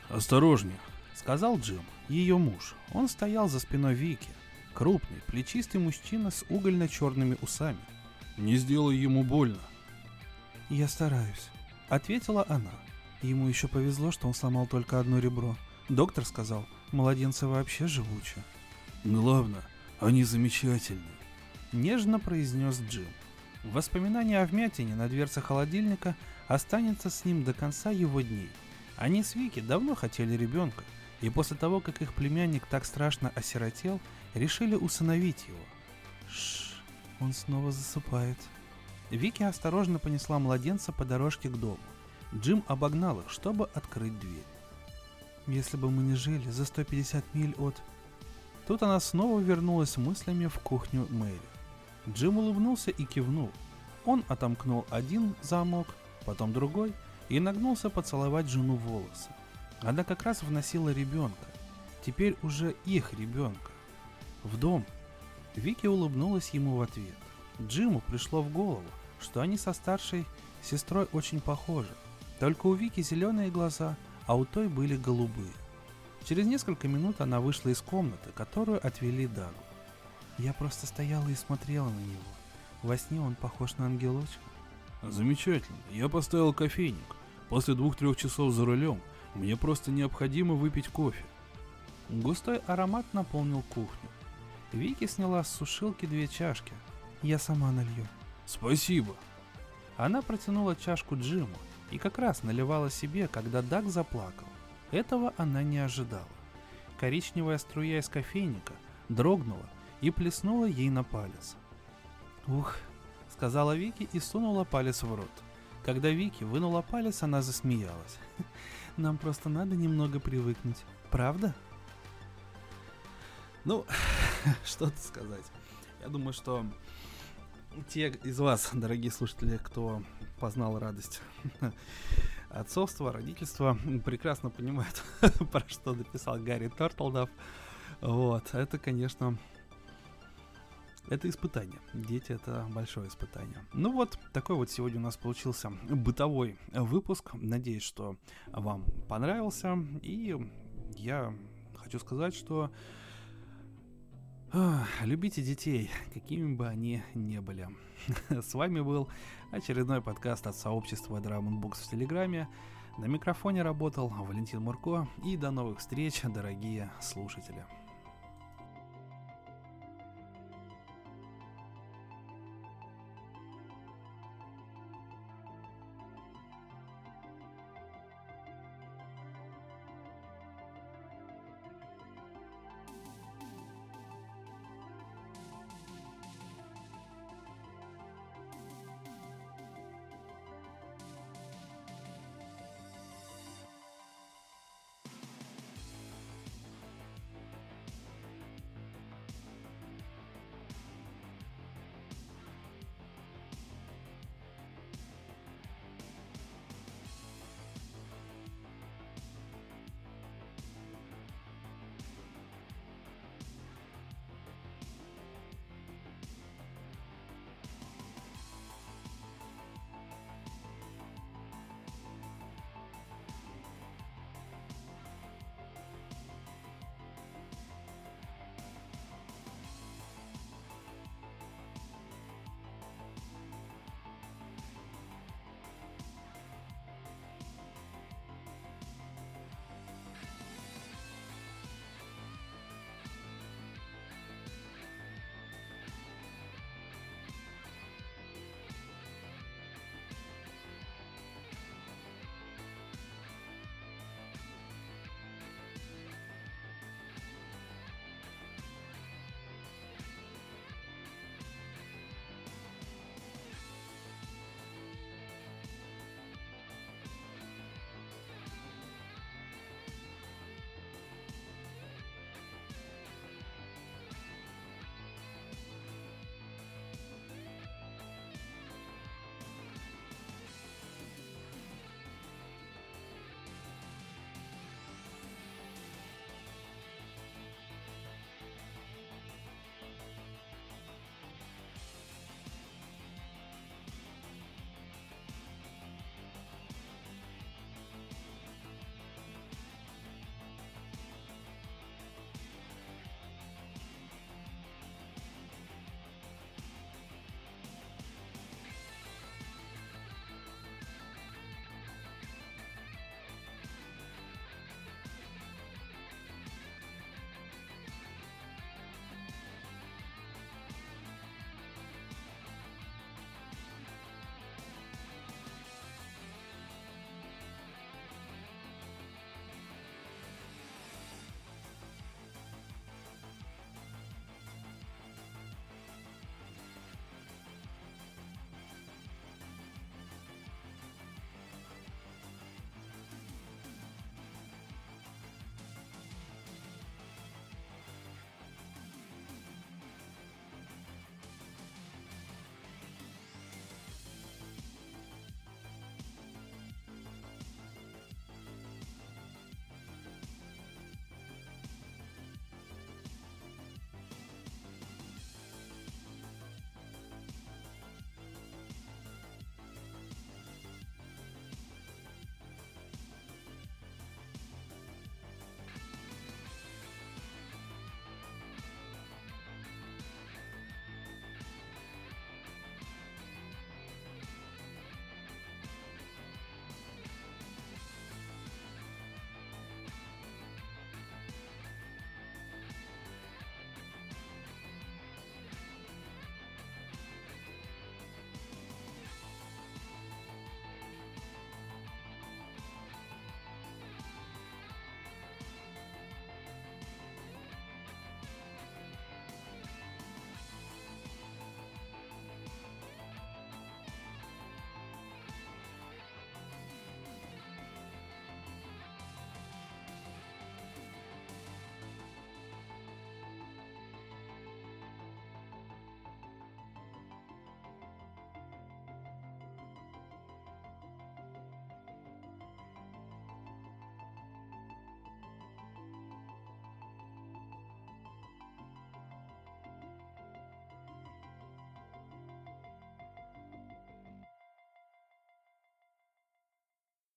«Осторожнее», — сказал Джим, ее муж. Он стоял за спиной Вики. Крупный, плечистый мужчина с угольно-черными усами. «Не сделай ему больно». «Я стараюсь», — ответила она. Ему еще повезло, что он сломал только одно ребро. Доктор сказал, младенцы вообще живучи. «Главное, они замечательные», — нежно произнес Джим. Воспоминание о вмятине на дверце холодильника останется с ним до конца его дней. Они с Вики давно хотели ребенка, и после того, как их племянник так страшно осиротел, решили усыновить его. Шш, он снова засыпает. Вики осторожно понесла младенца по дорожке к дому. Джим обогнал их, чтобы открыть дверь. Если бы мы не жили за 150 миль от... Тут она снова вернулась мыслями в кухню Мэри. Джим улыбнулся и кивнул. Он отомкнул один замок, потом другой, и нагнулся поцеловать жену волосы. Она как раз вносила ребенка. Теперь уже их ребенка. В дом. Вики улыбнулась ему в ответ. Джиму пришло в голову, что они со старшей сестрой очень похожи. Только у Вики зеленые глаза, а у той были голубые. Через несколько минут она вышла из комнаты, которую отвели Дагу. Я просто стояла и смотрела на него. Во сне он похож на ангелочка. Замечательно. Я поставил кофейник. После двух-трех часов за рулем мне просто необходимо выпить кофе. Густой аромат наполнил кухню. Вики сняла с сушилки две чашки. Я сама налью. Спасибо. Она протянула чашку Джиму и как раз наливала себе, когда Даг заплакал. Этого она не ожидала. Коричневая струя из кофейника дрогнула и плеснула ей на палец. «Ух», — сказала Вики и сунула палец в рот. Когда Вики вынула палец, она засмеялась. «Нам просто надо немного привыкнуть, правда?» Ну, что тут сказать. Я думаю, что те из вас, дорогие слушатели, кто познал радость отцовства, родительства, прекрасно понимают, про что написал Гарри Тортлдов. Вот, это, конечно, это испытание. Дети это большое испытание. Ну вот, такой вот сегодня у нас получился бытовой выпуск. Надеюсь, что вам понравился. И я хочу сказать, что Любите детей, какими бы они ни были. С вами был очередной подкаст от сообщества Drum Books в Телеграме. На микрофоне работал Валентин Мурко. И до новых встреч, дорогие слушатели.